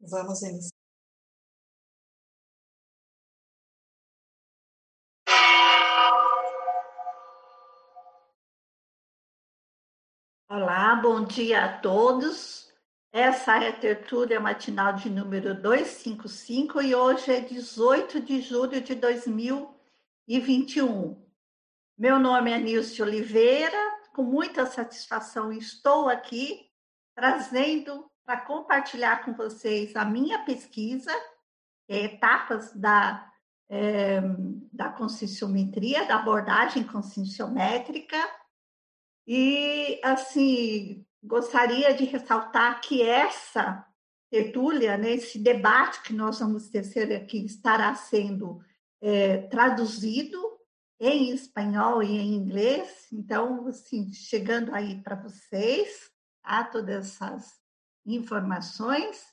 Vamos iniciar. Olá, bom dia a todos. Essa é a tertúlia matinal de número 255 e hoje é 18 de julho de 2021. Meu nome é Nilce Oliveira, com muita satisfação estou aqui trazendo para compartilhar com vocês a minha pesquisa, é, etapas da, é, da conscienciometria, da abordagem conscienciométrica. E, assim, gostaria de ressaltar que essa tertúlia, né, esse debate que nós vamos ter aqui, estará sendo é, traduzido em espanhol e em inglês. Então, assim, chegando aí para vocês, tá? todas essas informações.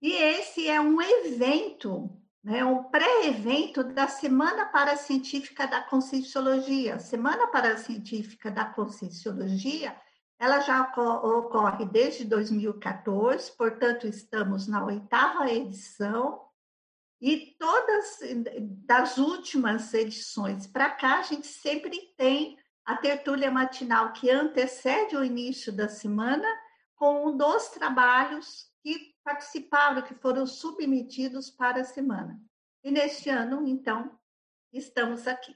E esse é um evento, né, um pré-evento da Semana Paracientífica da Conscienciologia. Semana Paracientífica da Conscienciologia, ela já ocorre desde 2014, portanto, estamos na oitava edição, e todas das últimas edições para cá, a gente sempre tem a tertúlia matinal que antecede o início da semana com um dos trabalhos que participaram, que foram submetidos para a semana. E neste ano, então, estamos aqui.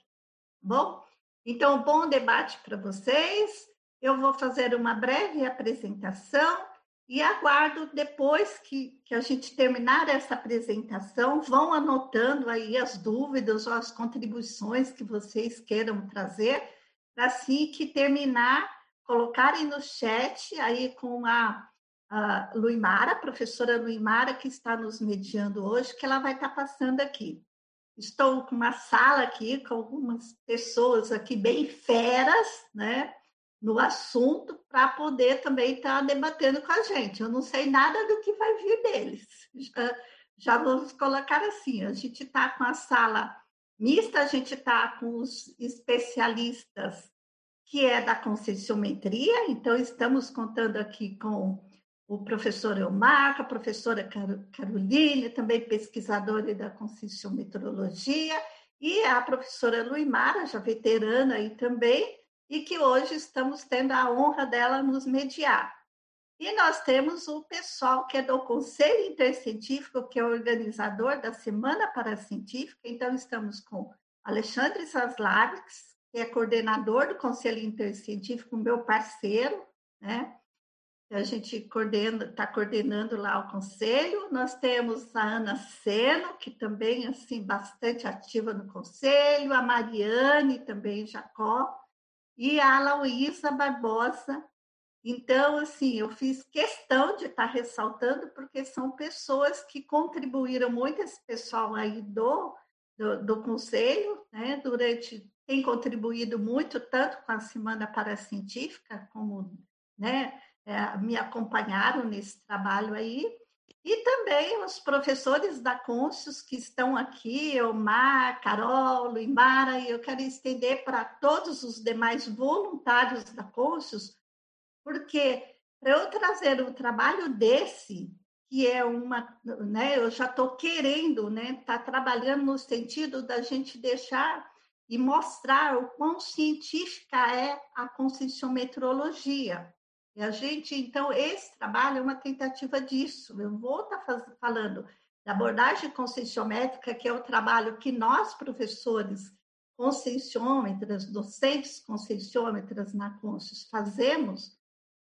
Bom, então, bom debate para vocês. Eu vou fazer uma breve apresentação e aguardo depois que, que a gente terminar essa apresentação, vão anotando aí as dúvidas ou as contribuições que vocês queiram trazer, assim que terminar colocarem no chat aí com a, a Luimara, professora Luimara, que está nos mediando hoje, que ela vai estar passando aqui. Estou com uma sala aqui com algumas pessoas aqui bem feras, né, no assunto, para poder também estar debatendo com a gente. Eu não sei nada do que vai vir deles. Já, já vamos colocar assim: a gente está com a sala mista, a gente está com os especialistas que é da conscienciometria. Então, estamos contando aqui com o professor Elmar, a professora Caroline, também pesquisadora da conscienciometrologia, e a professora Luimara, já veterana aí também, e que hoje estamos tendo a honra dela nos mediar. E nós temos o pessoal que é do Conselho Intercientífico, que é organizador da Semana Paracientífica. Então, estamos com Alexandre Saslavix, que é coordenador do Conselho Intercientífico, meu parceiro, né? A gente está coordenando lá o conselho. Nós temos a Ana Seno, que também assim bastante ativa no conselho, a Mariane também Jacó e a Lauísa Barbosa. Então, assim, eu fiz questão de estar tá ressaltando porque são pessoas que contribuíram muito esse pessoal aí do do, do conselho, né, durante tem contribuído muito, tanto com a Semana Paracientífica, como né, é, me acompanharam nesse trabalho aí, e também os professores da Conscius que estão aqui, Omar, Carol, Luimara, e eu quero estender para todos os demais voluntários da Conscius, porque para eu trazer um trabalho desse, que é uma, né, eu já estou querendo, né, tá trabalhando no sentido da gente deixar e mostrar o quão científica é a conscienciometrologia. E a gente, então, esse trabalho é uma tentativa disso. Eu vou estar tá falando da abordagem conscienciométrica, que é o trabalho que nós, professores conscienciômetras, docentes conscienciômetras na Consciência, fazemos,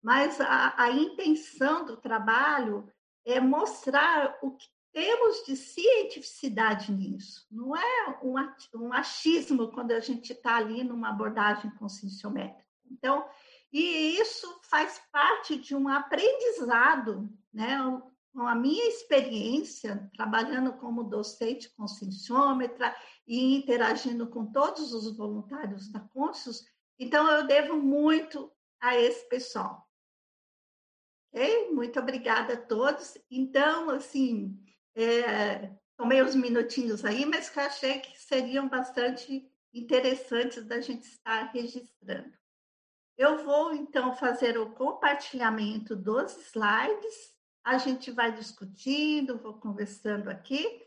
mas a, a intenção do trabalho é mostrar o que temos de cientificidade nisso. Não é um, achismo quando a gente está ali numa abordagem conscienciométrica. Então, e isso faz parte de um aprendizado, né? Com a minha experiência trabalhando como docente conscienciômetra e interagindo com todos os voluntários da Conscius, então eu devo muito a esse pessoal. Ok? Muito obrigada a todos. Então, assim, é, tomei uns minutinhos aí, mas que eu achei que seriam bastante interessantes da gente estar registrando. Eu vou, então, fazer o compartilhamento dos slides a gente vai discutindo, vou conversando aqui,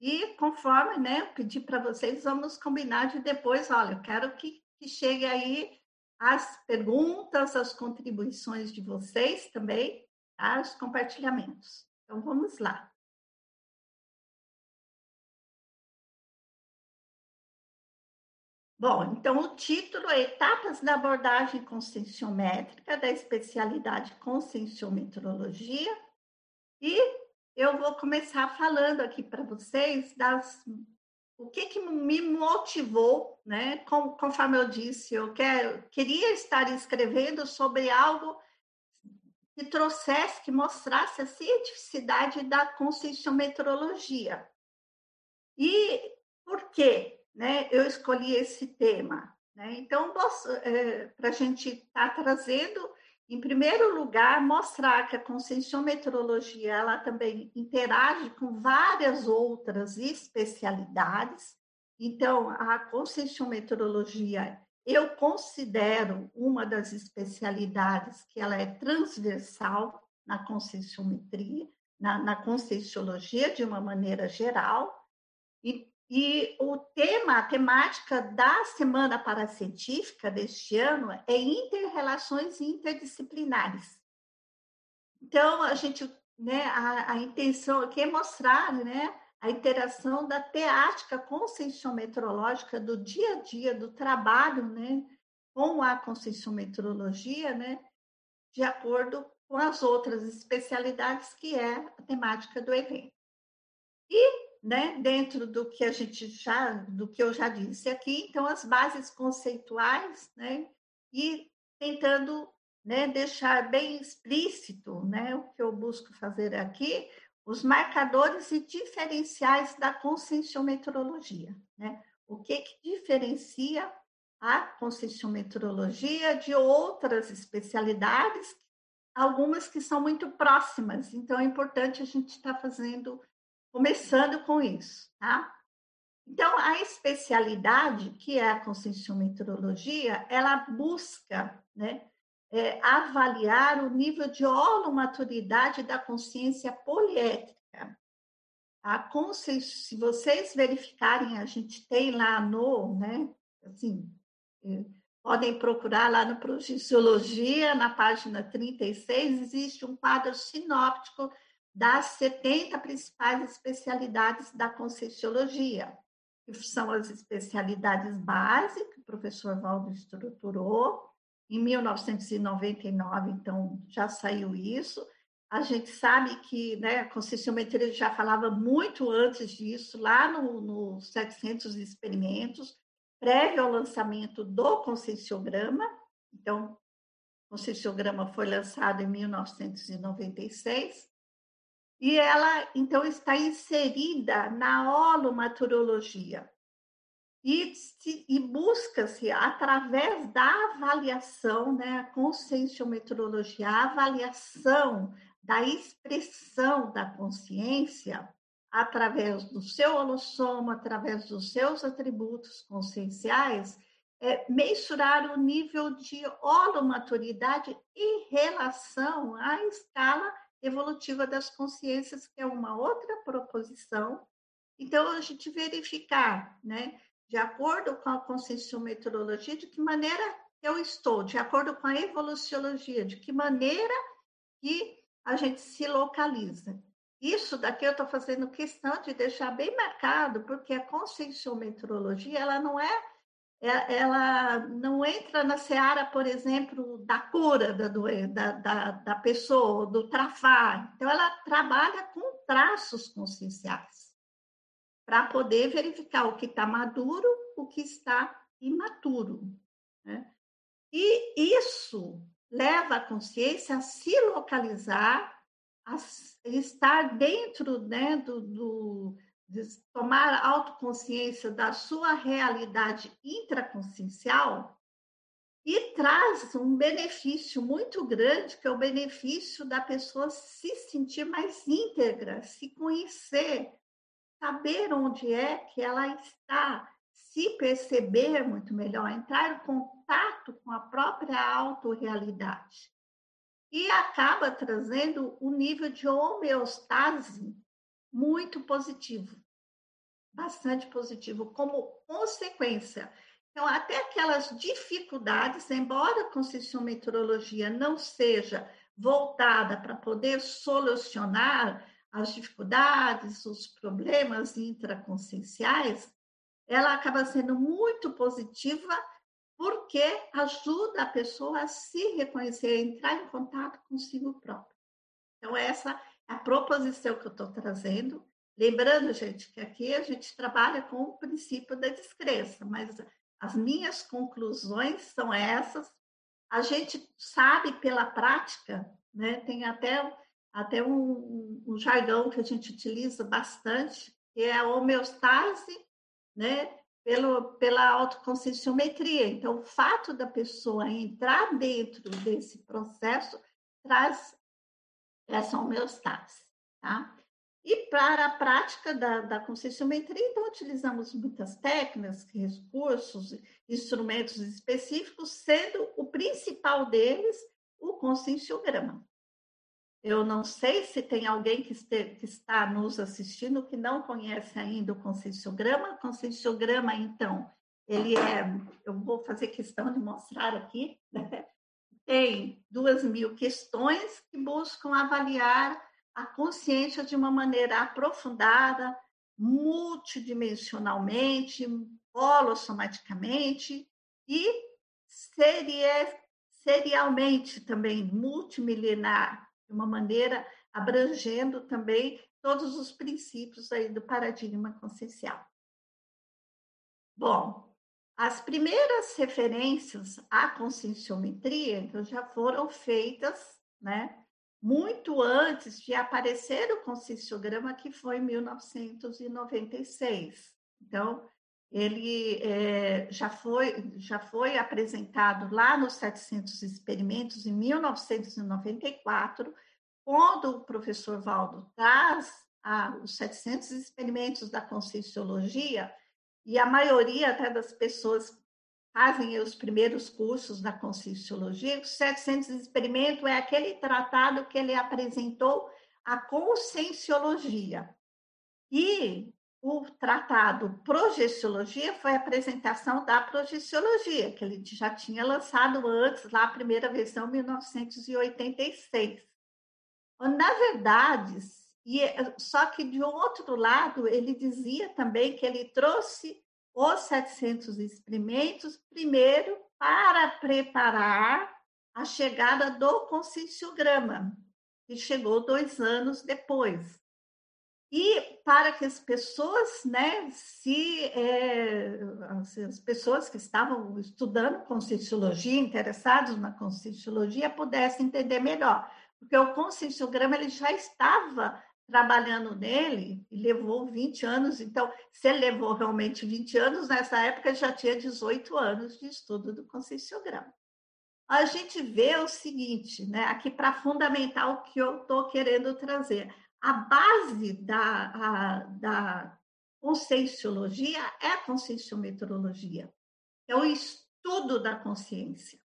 e conforme, né, eu pedi para vocês, vamos combinar de depois, olha, eu quero que, que chegue aí as perguntas, as contribuições de vocês também, tá? os compartilhamentos. Então, vamos lá. Bom, então o título é Etapas da abordagem conscienciométrica da especialidade conscienciometrologia e eu vou começar falando aqui para vocês das o que, que me motivou, né? Como, conforme eu disse, eu quero, queria estar escrevendo sobre algo que trouxesse, que mostrasse a cientificidade da conscienciometrologia. E por quê? Né, eu escolhi esse tema. Né? Então, é, para a gente estar tá trazendo, em primeiro lugar, mostrar que a conscienciometrologia ela também interage com várias outras especialidades. Então, a conscienciometrologia eu considero uma das especialidades que ela é transversal na conscienciometria, na, na conscienciologia de uma maneira geral, e e o tema, a temática da Semana Paracientífica deste ano é interrelações interdisciplinares. Então, a gente, né, a, a intenção aqui é mostrar, né, a interação da teática conscienciometrológica do dia a dia, do trabalho, né, com a conscienciometrologia, né, de acordo com as outras especialidades que é a temática do evento. E né, dentro do que a gente já, do que eu já disse aqui, então as bases conceituais, né, e tentando, né, deixar bem explícito, né, o que eu busco fazer aqui, os marcadores e diferenciais da conscienciometrologia, né? O que que diferencia a conscienciometrologia de outras especialidades, algumas que são muito próximas, então é importante a gente estar tá fazendo começando com isso, tá? Então, a especialidade, que é a conscienciometrologia, ela busca né, é, avaliar o nível de holomaturidade da consciência poliétrica. A consciência, se vocês verificarem, a gente tem lá no, né, assim, é, podem procurar lá no Projeciologia, na página 36, existe um quadro sinóptico das 70 principais especialidades da Conscienciologia, que são as especialidades básicas, que o professor Valdo estruturou. Em 1999, então, já saiu isso. A gente sabe que né, a conscienciometria já falava muito antes disso, lá no, no 700 experimentos, prévio ao lançamento do conscienciograma. Então, o conscienciograma foi lançado em 1996 e ela, então, está inserida na holomaturologia. E, e busca-se, através da avaliação, né, a conscienciometrologia, a avaliação da expressão da consciência, através do seu holossoma, através dos seus atributos conscienciais, é, mensurar o nível de holomaturidade em relação à escala evolutiva das consciências, que é uma outra proposição. Então, a gente verificar, né, de acordo com a conscienciometrologia, de que maneira eu estou, de acordo com a evoluciologia, de que maneira que a gente se localiza. Isso daqui eu estou fazendo questão de deixar bem marcado, porque a conscienciometrologia, ela não é é, ela não entra na seara, por exemplo, da cura da, da, da, da pessoa, do trafar. Então, ela trabalha com traços conscienciais para poder verificar o que está maduro, o que está imaturo. Né? E isso leva a consciência a se localizar, a estar dentro né, do, do de tomar autoconsciência da sua realidade intraconsciencial e traz um benefício muito grande, que é o benefício da pessoa se sentir mais íntegra, se conhecer, saber onde é que ela está, se perceber muito melhor, entrar em contato com a própria autorrealidade. e acaba trazendo um nível de homeostase muito positivo, bastante positivo, como consequência. Então, até aquelas dificuldades, embora a conscienciometrologia não seja voltada para poder solucionar as dificuldades, os problemas intraconscienciais, ela acaba sendo muito positiva porque ajuda a pessoa a se reconhecer, a entrar em contato consigo próprio. Então, essa é a proposição que eu estou trazendo. Lembrando, gente, que aqui a gente trabalha com o princípio da descrença, mas as minhas conclusões são essas. A gente sabe pela prática, né, tem até, até um, um jargão que a gente utiliza bastante, que é a homeostase né, pelo, pela autoconscienciometria. Então, o fato da pessoa entrar dentro desse processo traz essa homeostase. Tá? E para a prática da, da conscienciometria, então, utilizamos muitas técnicas, recursos, instrumentos específicos, sendo o principal deles o conscienciograma. Eu não sei se tem alguém que, este, que, está nos assistindo que não conhece ainda o conscienciograma. O conscienciograma, então, ele é, eu vou fazer questão de mostrar aqui, né? tem duas mil questões que buscam avaliar a consciência de uma maneira aprofundada, multidimensionalmente, holossomaticamente e seria, serialmente também, multimilenar, de uma maneira abrangendo também todos os princípios aí do paradigma consciencial. Bom, as primeiras referências à conscienciometria então, já foram feitas, né, muito antes de aparecer o conscienciograma, que foi em 1996. Então, ele é, já, foi, já foi apresentado lá nos 700 experimentos em 1994, quando o professor Valdo traz a, os 700 experimentos da Conscienciologia, e a maioria até das pessoas fazem os primeiros cursos da Conscienciologia, os 700 experimentos é aquele tratado que ele apresentou a Conscienciologia. E o tratado Projeciologia foi a apresentação da Projeciologia, que ele já tinha lançado antes, lá a primeira versão, em 1986. Na verdade, e, só que de outro lado, ele dizia também que ele trouxe os 700 experimentos primeiro para preparar a chegada do conscienciograma, que chegou dois anos depois. E para que as pessoas, né, se é, as pessoas que estavam estudando conscienciologia, interessados na conscienciologia, pudessem entender melhor, porque o conscienciograma ele já estava trabalhando nele e levou 20 anos, então, se ele levou realmente 20 anos, nessa época já tinha 18 anos de estudo do conscienciograma. A gente vê o seguinte, né, aqui para fundamentar o que eu estou querendo trazer a base da, a, da conscienciologia é a conscienciometrologia, é o estudo da consciência.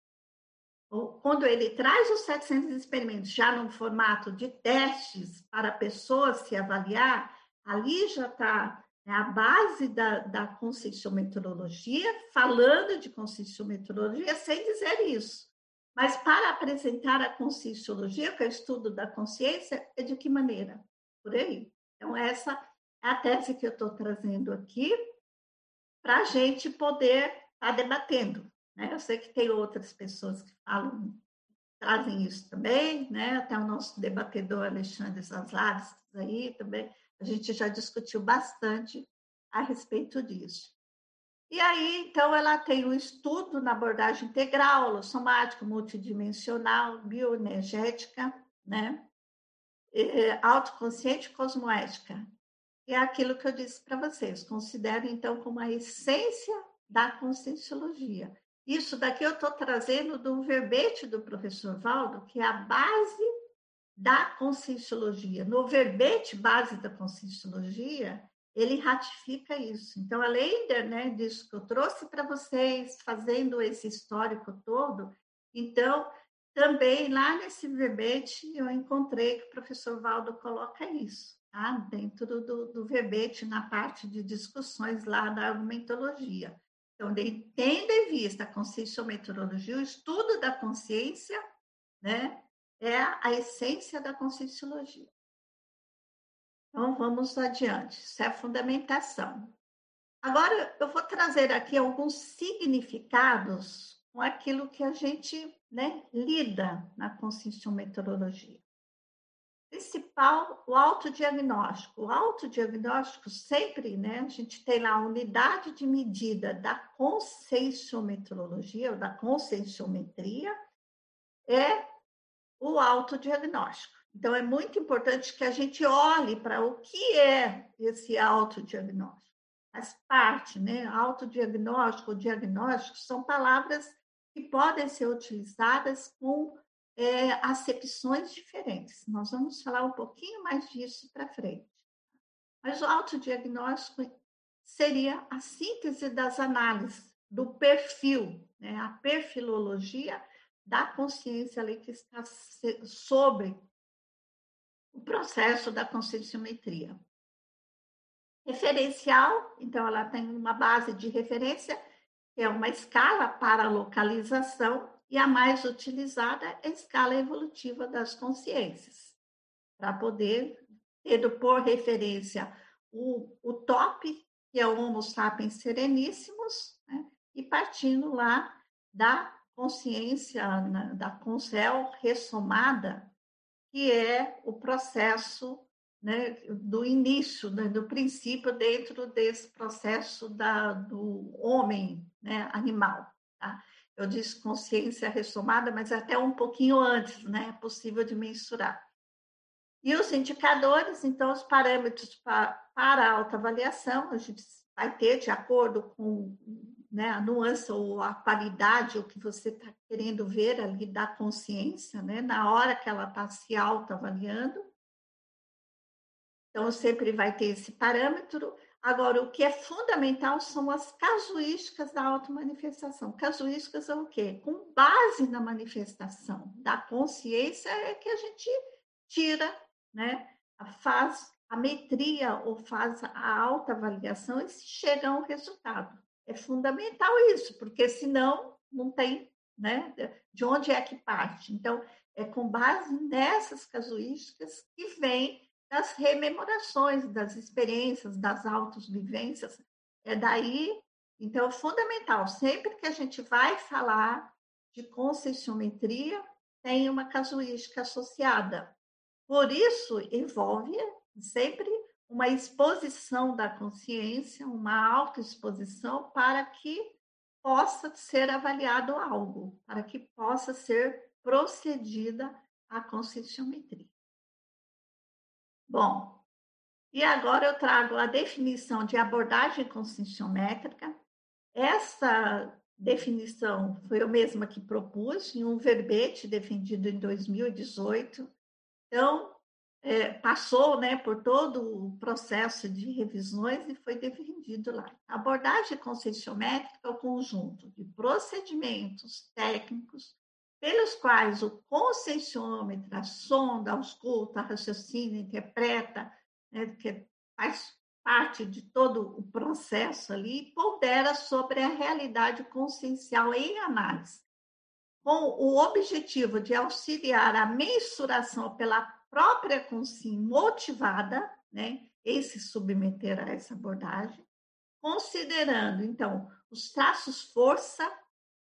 Quando ele traz os 700 experimentos já no formato de testes para a pessoa se avaliar, ali já está né, a base da, da conscienciometrologia, falando de conscienciometrologia sem dizer isso. Mas para apresentar a conscienciologia, que é o estudo da consciência, é de que maneira? Por aí. Então, essa é a tese que eu estou trazendo aqui para a gente poder estar tá debatendo. Né? Eu sei que tem outras pessoas que falam, trazem isso também, né? até o nosso debatedor Alexandre Zaslares aí também, a gente já discutiu bastante a respeito disso. E aí, então, ela tem um estudo na abordagem integral, holossomática, multidimensional, bioenergética, né? autoconsciente cosmoética. É aquilo que eu disse para vocês. Considero, então, como a essência da conscienciologia. Isso daqui eu estou trazendo do verbete do professor Valdo, que é a base da conscienciologia. No verbete base da conscienciologia, ele ratifica isso. Então, além de, né, disso que eu trouxe para vocês, fazendo esse histórico todo, então, também lá nesse verbete eu encontrei que o professor Valdo coloca isso, tá? dentro do, do verbete, na parte de discussões lá da argumentologia. Então, tendo em vista a conscienciometrologia, o estudo da consciência, né, é a essência da conscienciologia. Então, vamos adiante. Isso é a fundamentação. Agora, eu vou trazer aqui alguns significados com aquilo que a gente né, lida na conscienciometrologia. Principal, o autodiagnóstico. O autodiagnóstico sempre, né, a gente tem lá a unidade de medida da conscienciometrologia, ou da conscienciometria, é o autodiagnóstico. Então, é muito importante que a gente olhe para o que é esse autodiagnóstico faz parte, né? Autodiagnóstico, diagnóstico são palavras que podem ser utilizadas com é, acepções diferentes. Nós vamos falar um pouquinho mais disso para frente. Mas o autodiagnóstico seria a síntese das análises, do perfil, né? a perfilologia da consciência ali que está sobre o processo da conscienciometria. Referencial, então, ela tem uma base de referência, que é uma escala para localização, e a mais utilizada é a escala evolutiva das consciências, para poder ter por referência o, o top, que é o Homo sapiens sereníssimos, né? e partindo lá da consciência, da concel ressomada, que é o processo né, do início, né, do princípio dentro desse processo da, do homem né, animal. Tá? Eu disse consciência ressomada, mas até um pouquinho antes, né, é possível de mensurar. E os indicadores, então, os parâmetros para, para autoavaliação, a gente vai ter de acordo com né, a nuance ou a qualidade, o que você está querendo ver ali da consciência, né, na hora que ela está se autoavaliando. Então, sempre vai ter esse parâmetro. Agora, o que é fundamental são as casuísticas da automanifestação. Casuísticas é o quê? Com base na manifestação da consciência é que a gente tira, né? faz a metria ou faz a autoavaliação e chega a um resultado. É fundamental isso, porque senão não tem, né? De onde é que parte? Então, é com base nessas casuísticas que vem das rememorações, das experiências, das autovivências. É daí, então, é fundamental. Sempre que a gente vai falar de conscienciometria, tem uma casuística associada. Por isso, envolve sempre uma exposição da consciência, uma autoexposição para que possa ser avaliado algo, para que possa ser procedida a conscienciometria. Bom, e agora eu trago a definição de abordagem conscienciométrica. Essa definição foi eu mesma que propus em um verbete defendido em 2018. Então, é, passou né, por todo o processo de revisões e foi defendido lá. A abordagem conscienciométrica é o conjunto de procedimentos técnicos pelos quais o conscienciômetro sonda, ausculta, raciocina, interpreta, né, que faz parte de todo o processo ali, e pondera sobre a realidade consciencial em análise, com o objetivo de auxiliar a mensuração pela própria consciência motivada, né, em se submeter a essa abordagem, considerando, então, os traços força,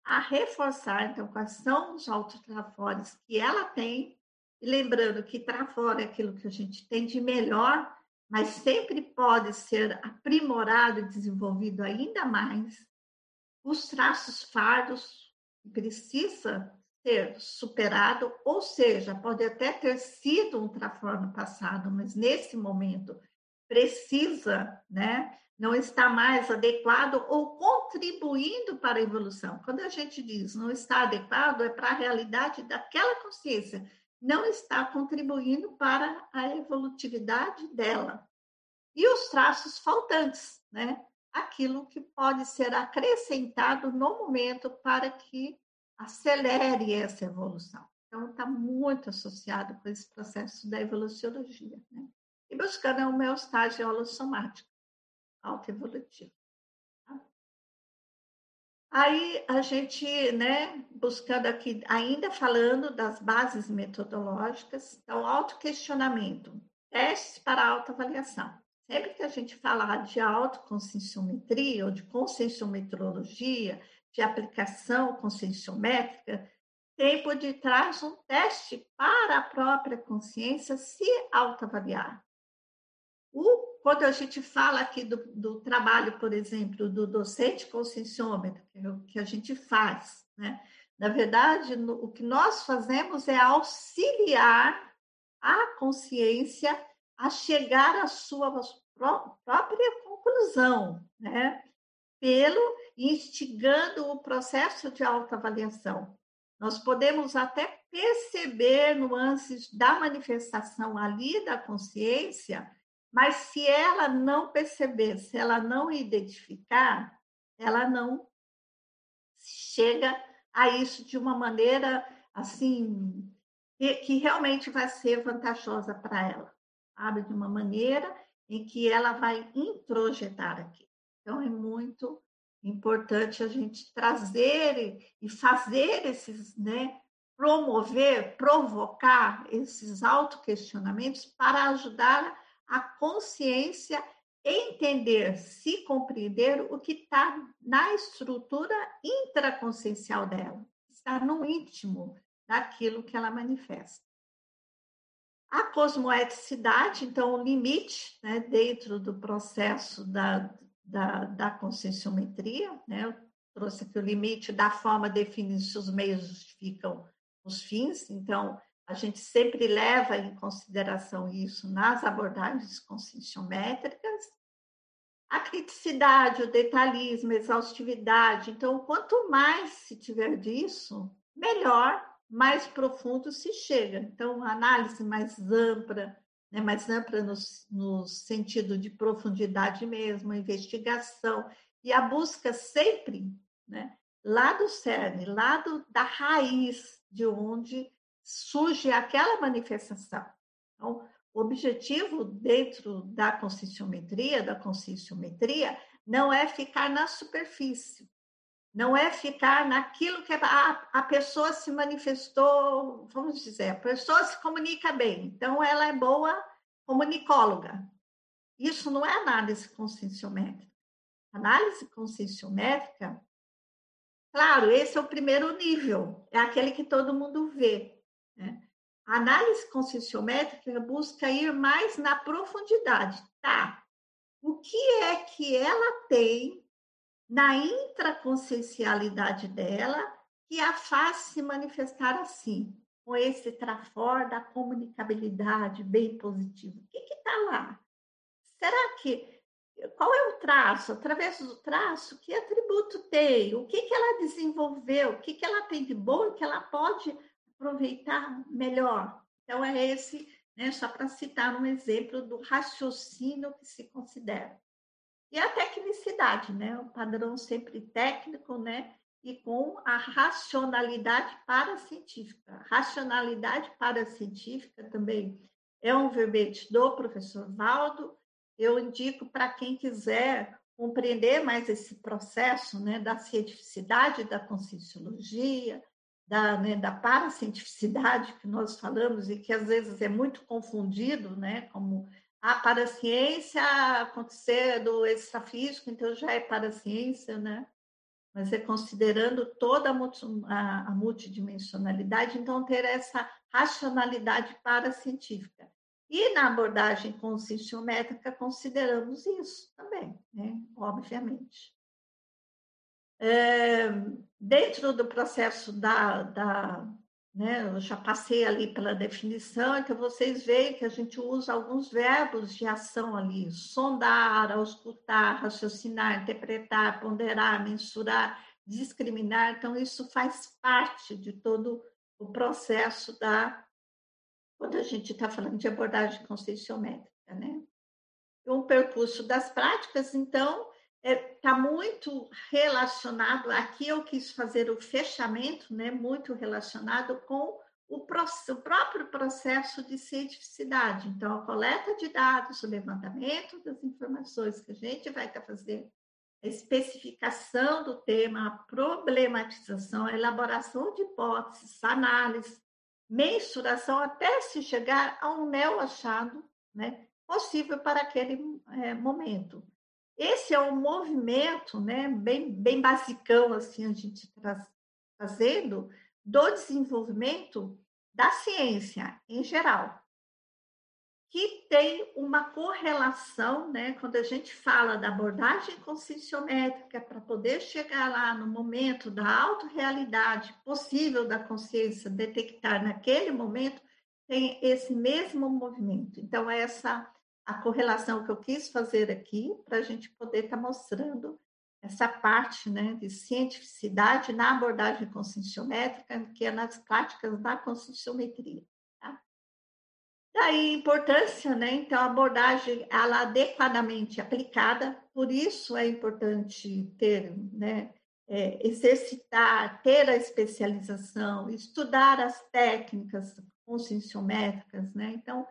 a reforçar, então, quais são os autotrafores que ela tem, e lembrando que trafora é aquilo que a gente tem de melhor, mas sempre pode ser aprimorado e desenvolvido ainda mais. Os traços fardos precisa ser superado, ou seja, pode até ter sido um trafor no passado, mas nesse momento precisa, né, não está mais adequado ou contribuindo para a evolução. Quando a gente diz não está adequado, é para a realidade daquela consciência, não está contribuindo para a evolutividade dela. E os traços faltantes, né? Aquilo que pode ser acrescentado no momento para que acelere essa evolução. Então, está muito associado com esse processo da evoluciologia. Né? E buscando a homeostase holossomática, autoevolutiva. Aí a gente, né, buscando aqui, ainda falando das bases metodológicas, então, autoquestionamento, testes para autoavaliação. Sempre que a gente falar de autoconscienciometria ou de conscienciometrologia, de aplicação conscienciométrica, tem por detrás um teste para a própria consciência se autoavaliar. O, quando a gente fala aqui do, do trabalho, por exemplo, do docente conscienciômetro, que, é que a gente faz, né? na verdade, no, o que nós fazemos é auxiliar a consciência a chegar à sua própria conclusão, né? pelo instigando o processo de autoavaliação. Nós podemos até perceber nuances da manifestação ali da consciência, mas se ela não perceber, se ela não identificar, ela não chega a isso de uma maneira assim que, realmente vai ser vantajosa para ela, sabe? De uma maneira em que ela vai introjetar aqui. Então é muito importante a gente trazer e fazer esses, né, promover, provocar esses autoquestionamentos para ajudar a consciência entender, se compreender o que está na estrutura intraconsciencial dela, está no íntimo daquilo que ela manifesta. A cosmoeticidade, então, o limite né, dentro do processo da, da, da conscienciometria, né? Eu trouxe aqui o limite da forma definir se os meios justificam os fins, então a gente sempre leva em consideração isso nas abordagens conscienciométricas. A criticidade, o detalhismo, a exaustividade, então quanto mais se tiver disso, melhor, mais profundo se chega. Então, análise mais ampla, né, mais ampla no, no sentido de profundidade mesmo, investigação, e a busca sempre né, lá do cerne, lá do, da raiz de onde surge aquela manifestação. Então, o objetivo dentro da conscienciometria, da conscienciometria, não é ficar na superfície, não é ficar naquilo que a, a pessoa se manifestou, vamos dizer, a pessoa se comunica bem, então ela é boa comunicóloga. Isso não é análise conscienciométrica. Análise conscienciométrica, claro, esse é o primeiro nível, é aquele que todo mundo vê. Né? A análise conscienciométrica busca ir mais na profundidade. Tá, o que é que ela tem na intraconsciencialidade dela que a faz se manifestar assim, com esse trafor da comunicabilidade bem positivo. O que está lá? Será que. Qual é o traço? Através do traço, que atributo tem? O que, que ela desenvolveu? O que, que ela tem de bom que ela pode aproveitar melhor? Então, é esse, né, só para citar um exemplo do raciocínio que se considera. E a tecnicidade, né? O padrão sempre técnico, né? E com a racionalidade paracientífica. Racionalidade paracientífica também é um verbete do professor Valdo. Eu indico para quem quiser compreender mais esse processo né, da cientificidade da conscienciologia, da, né, da paracientificidade que nós falamos e que às vezes é muito confundido, né, como a paraciência acontecer do extrafísico, então já é paraciência, né? Mas é considerando toda a, a multidimensionalidade, então ter essa racionalidade paracientífica. E na abordagem conscienciométrica consideramos isso também, né? obviamente. É, dentro do processo da, da né? Eu já passei ali pela definição, então vocês veem que a gente usa alguns verbos de ação ali: sondar, auscultar, raciocinar, interpretar, ponderar, mensurar, discriminar. Então, isso faz parte de todo o processo da. Quando a gente está falando de abordagem conscienciométrica, né? Um percurso das práticas, então, está é, tá muito relacionado, aqui eu quis fazer o fechamento, né, muito relacionado com o, o próprio processo de cientificidade. Então, a coleta de dados, o levantamento das informações que a gente vai estar fazendo, a especificação do tema, a problematização, a elaboração de hipóteses, análise, mensuração, até se chegar a um neo achado né, possível para aquele é, momento. Esse é um movimento né, bem, bem basicão, assim, a gente está fazendo, do desenvolvimento da ciência em geral, que tem uma correlação, né, quando a gente fala da abordagem conscienciométrica para poder chegar lá no momento da autorrealidade possível da consciência detectar naquele momento, tem esse mesmo movimento. Então, essa a correlação que eu quis fazer aqui para a gente poder estar tá mostrando essa parte né, de cientificidade na abordagem conscienciométrica, que é nas práticas da conscienciometria. Tá? Daí a importância, né? Então, a abordagem ela adequadamente aplicada, por isso é importante ter, né, é, exercitar, ter a especialização, estudar as técnicas conscienciométricas, né? Então,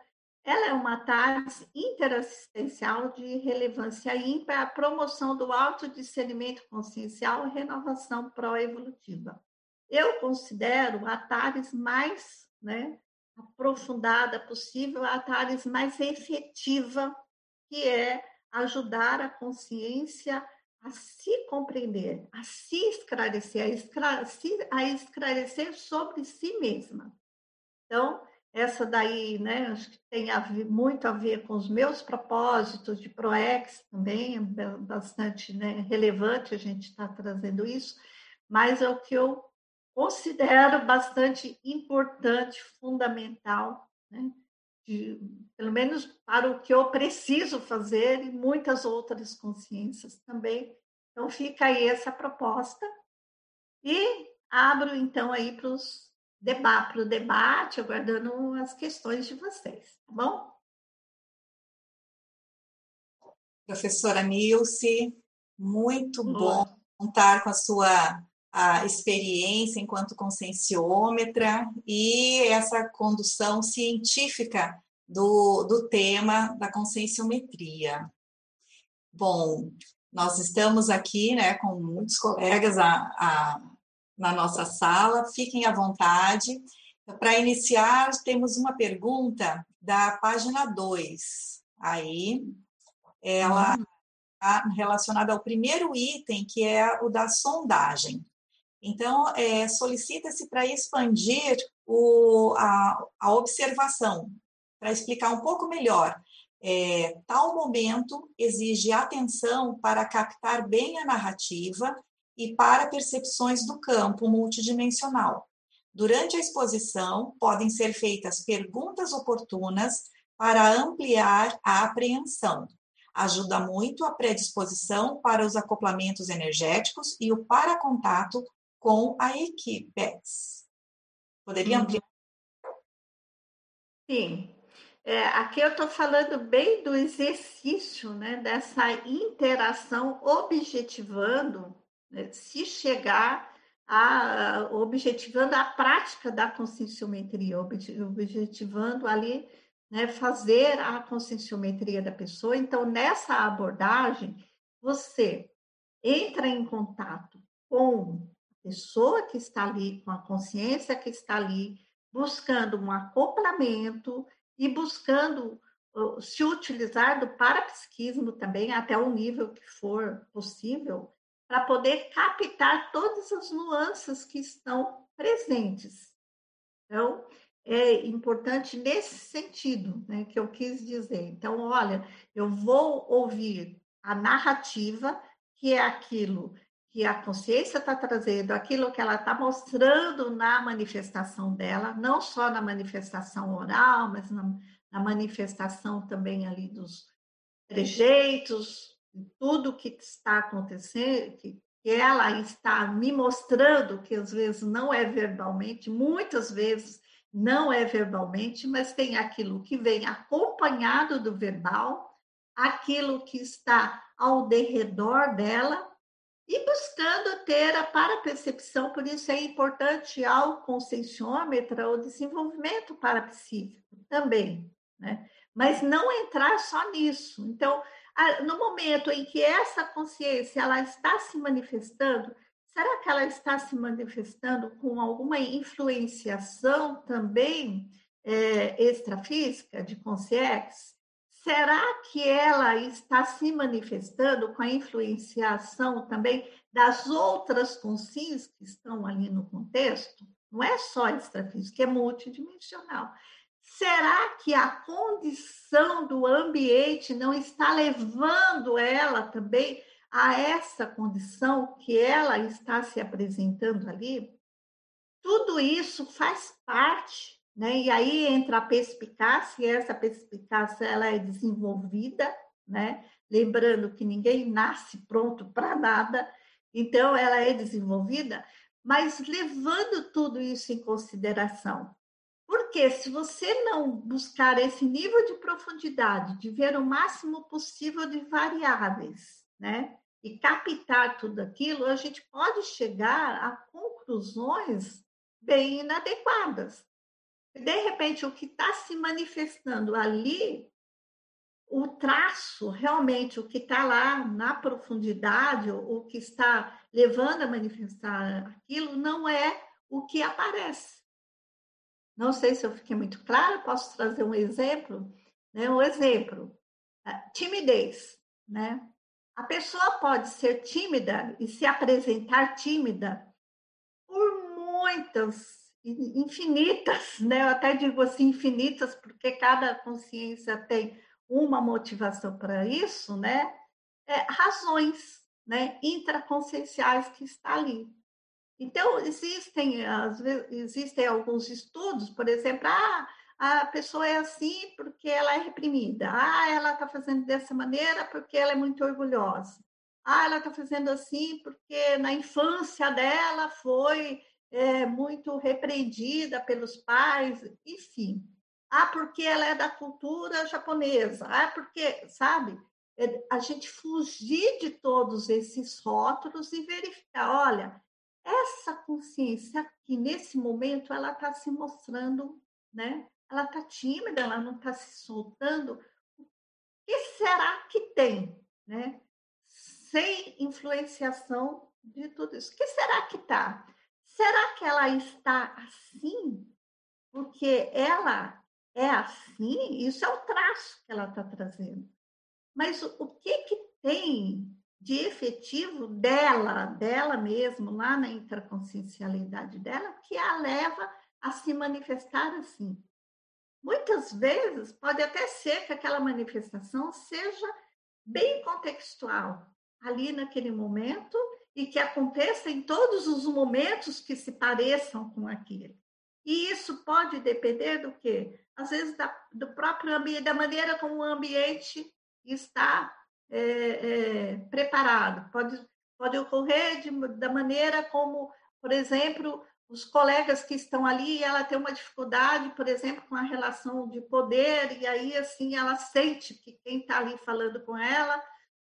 ela é uma TARS interassistencial de relevância ímpar a promoção do autodiscernimento consciencial e renovação pró-evolutiva. Eu considero a TARS mais né, aprofundada possível, a TARS mais efetiva, que é ajudar a consciência a se compreender, a se esclarecer, a esclarecer sobre si mesma. Então, essa daí, né, acho que tem a ver, muito a ver com os meus propósitos de ProEx também, é bastante né, relevante a gente estar tá trazendo isso, mas é o que eu considero bastante importante, fundamental, né, de, pelo menos para o que eu preciso fazer e muitas outras consciências também. Então, fica aí essa proposta. E abro, então, aí para os debate, para o debate, aguardando as questões de vocês, tá bom? Professora Nilce, muito bom contar com a sua a experiência enquanto conscienciômetra e essa condução científica do, do tema da conscienciometria. Bom, nós estamos aqui né, com muitos colegas a, a na nossa sala, fiquem à vontade. Para iniciar, temos uma pergunta da página 2. Aí, ela está relacionada ao primeiro item, que é o da sondagem. Então, é, solicita-se para expandir o, a, a observação, para explicar um pouco melhor. É, tal momento exige atenção para captar bem a narrativa e para percepções do campo multidimensional. Durante a exposição, podem ser feitas perguntas oportunas para ampliar a apreensão. Ajuda muito a predisposição para os acoplamentos energéticos e o para-contato com a equipe. Poderia uhum. ampliar? Sim. É, aqui eu estou falando bem do exercício, né, dessa interação objetivando né? se chegar a objetivando a prática da conscienciometria, objetivando ali né, fazer a conscienciometria da pessoa. Então, nessa abordagem, você entra em contato com a pessoa que está ali, com a consciência que está ali, buscando um acoplamento e buscando se utilizar do parapsiquismo também, até o nível que for possível, para poder captar todas as nuances que estão presentes. Então, é importante nesse sentido né, que eu quis dizer. Então, olha, eu vou ouvir a narrativa, que é aquilo que a consciência está trazendo, aquilo que ela está mostrando na manifestação dela, não só na manifestação oral, mas na, na manifestação também ali dos trejeitos, tudo que está acontecendo, que, ela está me mostrando, que às vezes não é verbalmente, muitas vezes não é verbalmente, mas tem aquilo que vem acompanhado do verbal, aquilo que está ao derredor dela, e buscando ter a parapercepção, por isso é importante ao conscienciômetra o desenvolvimento parapsíquico também, né? Mas não entrar só nisso. Então, no momento em que essa consciência ela está se manifestando, será que ela está se manifestando com alguma influenciação também é, extrafísica de consciência? Será que ela está se manifestando com a influenciação também das outras consciências que estão ali no contexto? Não é só extrafísica, é multidimensional. Será que a condição do ambiente não está levando ela também a essa condição que ela está se apresentando ali? Tudo isso faz parte, né? E aí entra a perspicácia, e essa perspicácia ela é desenvolvida, né? Lembrando que ninguém nasce pronto para nada, então ela é desenvolvida, mas levando tudo isso em consideração. Porque se você não buscar esse nível de profundidade, de ver o máximo possível de variáveis, né? E captar tudo aquilo, a gente pode chegar a conclusões bem inadequadas. De repente, o que está se manifestando ali, o traço, realmente, o que está lá na profundidade, o que está levando a manifestar aquilo, não é o que aparece. Não sei se eu fiquei muito clara, posso trazer um exemplo? Né? Um exemplo, timidez. Né? A pessoa pode ser tímida e se apresentar tímida por muitas, infinitas, né? eu até digo assim, infinitas, porque cada consciência tem uma motivação para isso, né? É, razões né? intraconscienciais que está ali. Então, existem, às vezes, existem alguns estudos, por exemplo, ah, a pessoa é assim porque ela é reprimida, ah, ela está fazendo dessa maneira porque ela é muito orgulhosa, ah, ela está fazendo assim porque na infância dela foi é, muito repreendida pelos pais, enfim. Ah, porque ela é da cultura japonesa, ah, porque, sabe, é, a gente fugir de todos esses rótulos e verificar, olha, essa consciência aqui, nesse momento, ela está se mostrando, né? Ela está tímida, ela não está se soltando. O que será que tem, né? Sem influenciação de tudo isso. O que será que está? Será que ela está assim? Porque ela é assim? Isso é o traço que ela está trazendo. Mas o, o que, que tem de efetivo dela, dela mesmo, lá na intraconsciencialidade dela, que a leva a se manifestar assim. Muitas vezes pode até ser que aquela manifestação seja bem contextual, ali naquele momento, e que aconteça em todos os momentos que se pareçam com aquele. E isso pode depender do quê? Às vezes da, do próprio ambiente, da maneira como o ambiente está é, é, preparado. Pode, pode ocorrer de, da maneira como, por exemplo, os colegas que estão ali, ela tem uma dificuldade, por exemplo, com a relação de poder, e aí, assim, ela sente que quem está ali falando com ela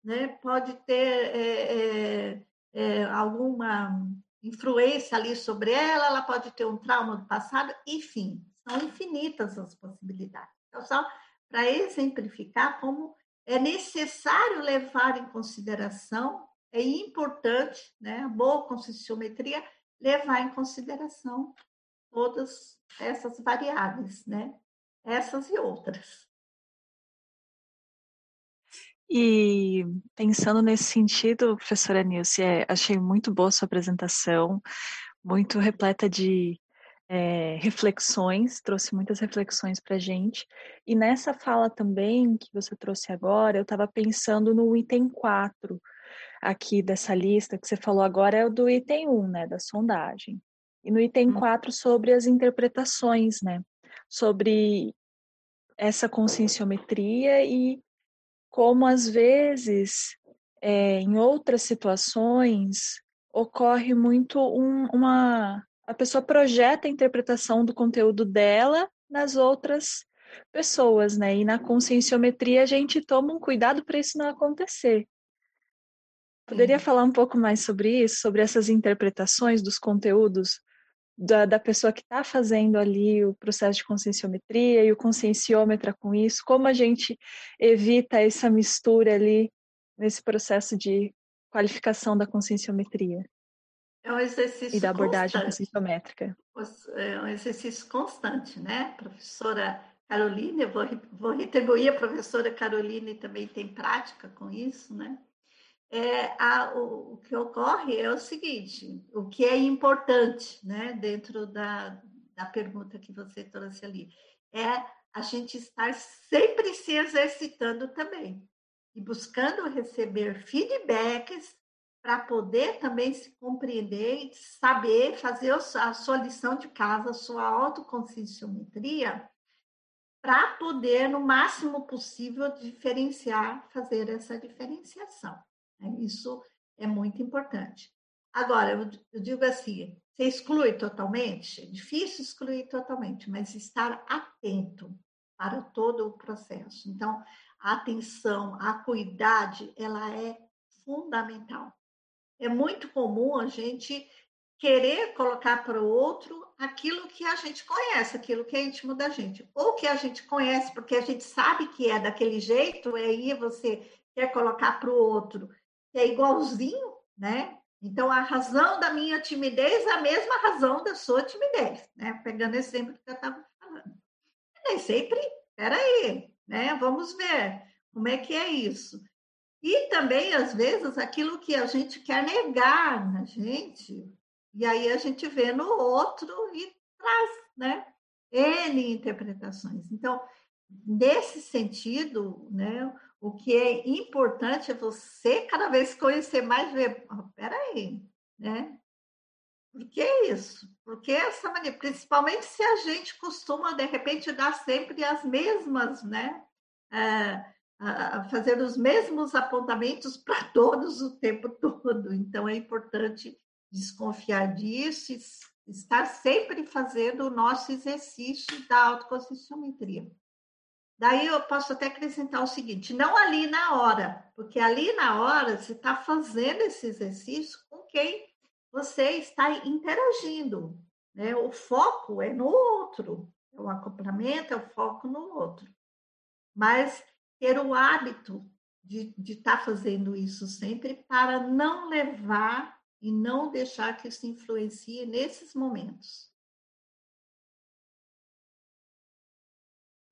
né, pode ter é, é, é, alguma influência ali sobre ela, ela pode ter um trauma do passado, enfim, são infinitas as possibilidades. Então, só para exemplificar como é necessário levar em consideração, é importante, né, a boa conscienciometria, levar em consideração todas essas variáveis, né, essas e outras. E pensando nesse sentido, professora Nilce, é, achei muito boa sua apresentação, muito repleta de é, reflexões, trouxe muitas reflexões para a gente. E nessa fala também que você trouxe agora, eu estava pensando no item 4 aqui dessa lista que você falou agora, é o do item 1, né, da sondagem. E no item 4 hum. sobre as interpretações, né, sobre essa conscienciometria e como às vezes, é, em outras situações, ocorre muito um, uma a pessoa projeta a interpretação do conteúdo dela nas outras pessoas, né? E na conscienciometria a gente toma um cuidado para isso não acontecer. Poderia falar um pouco mais sobre isso, sobre essas interpretações dos conteúdos da, da pessoa que está fazendo ali o processo de conscienciometria e o conscienciômetra com isso, como a gente evita essa mistura ali nesse processo de qualificação da conscienciometria? É um exercício E da abordagem conscienciométrica. É um exercício constante, né? Professora Caroline, eu vou, vou retribuir a professora Caroline também tem prática com isso, né? É, a, o, o, que ocorre é o seguinte: o que é importante, né, dentro da, da pergunta que você trouxe ali, é a gente estar sempre se exercitando também e buscando receber feedbacks para poder também se compreender saber fazer a sua lição de casa, a sua autoconscienciometria, para poder, no máximo possível, diferenciar, fazer essa diferenciação. Né? Isso é muito importante. Agora, eu digo assim, você exclui totalmente? É difícil excluir totalmente, mas estar atento para todo o processo. Então, a atenção, a acuidade, ela é fundamental é muito comum a gente querer colocar para o outro aquilo que a gente conhece, aquilo que é íntimo da gente. Ou que a gente conhece porque a gente sabe que é daquele jeito, e aí você quer colocar para o outro que é igualzinho, né? Então, a razão da minha timidez é a mesma razão da sua timidez, né? Pegando esse exemplo que eu estava falando. Nem sempre, peraí, né? Vamos ver como é que é isso. E também, às vezes, aquilo que a gente quer negar na gente, e aí a gente vê no outro e traz, né? N interpretações. Então, nesse sentido, né, o que é importante é você cada vez conhecer mais, ver, oh, peraí, né? Por que isso? Porque essa maneira, principalmente se a gente costuma, de repente, dar sempre as mesmas, né? É, a fazer os mesmos apontamentos para todos o tempo todo. Então, é importante desconfiar disso e estar sempre fazendo o nosso exercício da autoconscienciometria. Daí eu posso até acrescentar o seguinte: não ali na hora, porque ali na hora você está fazendo esse exercício com quem você está interagindo. Né? O foco é no outro, o acoplamento é o foco no outro. Mas ter o hábito de estar tá fazendo isso sempre para não levar e não deixar que isso influencie nesses momentos.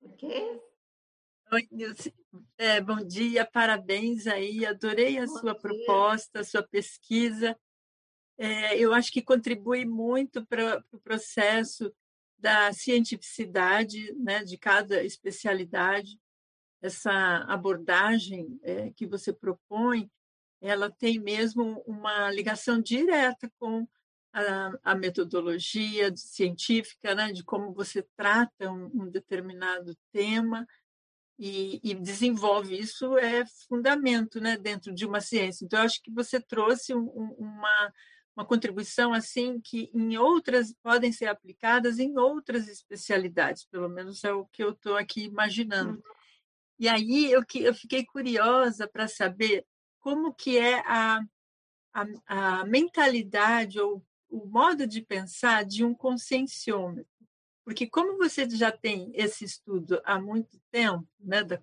Ok? Oi, Nilce. É, bom dia, parabéns aí, adorei a bom sua dia. proposta, a sua pesquisa. É, eu acho que contribui muito para o pro processo da cientificidade né, de cada especialidade essa abordagem é, que você propõe, ela tem mesmo uma ligação direta com a, a metodologia científica, né, de como você trata um, um determinado tema e, e, desenvolve isso é fundamento, né, dentro de uma ciência. Então, eu acho que você trouxe um, uma uma contribuição assim que em outras podem ser aplicadas em outras especialidades, pelo menos é o que eu estou aqui imaginando. Uhum. E aí eu, eu fiquei curiosa para saber como que é a, a, a, mentalidade ou o modo de pensar de um conscienciômetro. Porque como você já tem esse estudo há muito tempo, né, da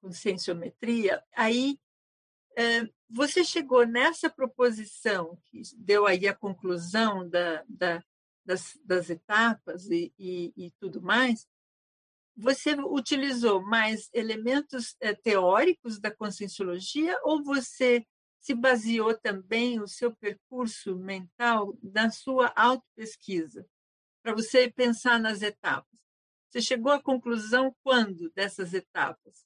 conscienciometria, aí é, você chegou nessa proposição que deu aí a conclusão da, da, das, das etapas e, e, e tudo mais, você utilizou mais elementos eh, teóricos da conscienciologia ou você se baseou também o seu percurso mental na sua autopesquisa, para você pensar nas etapas? Você chegou à conclusão quando dessas etapas?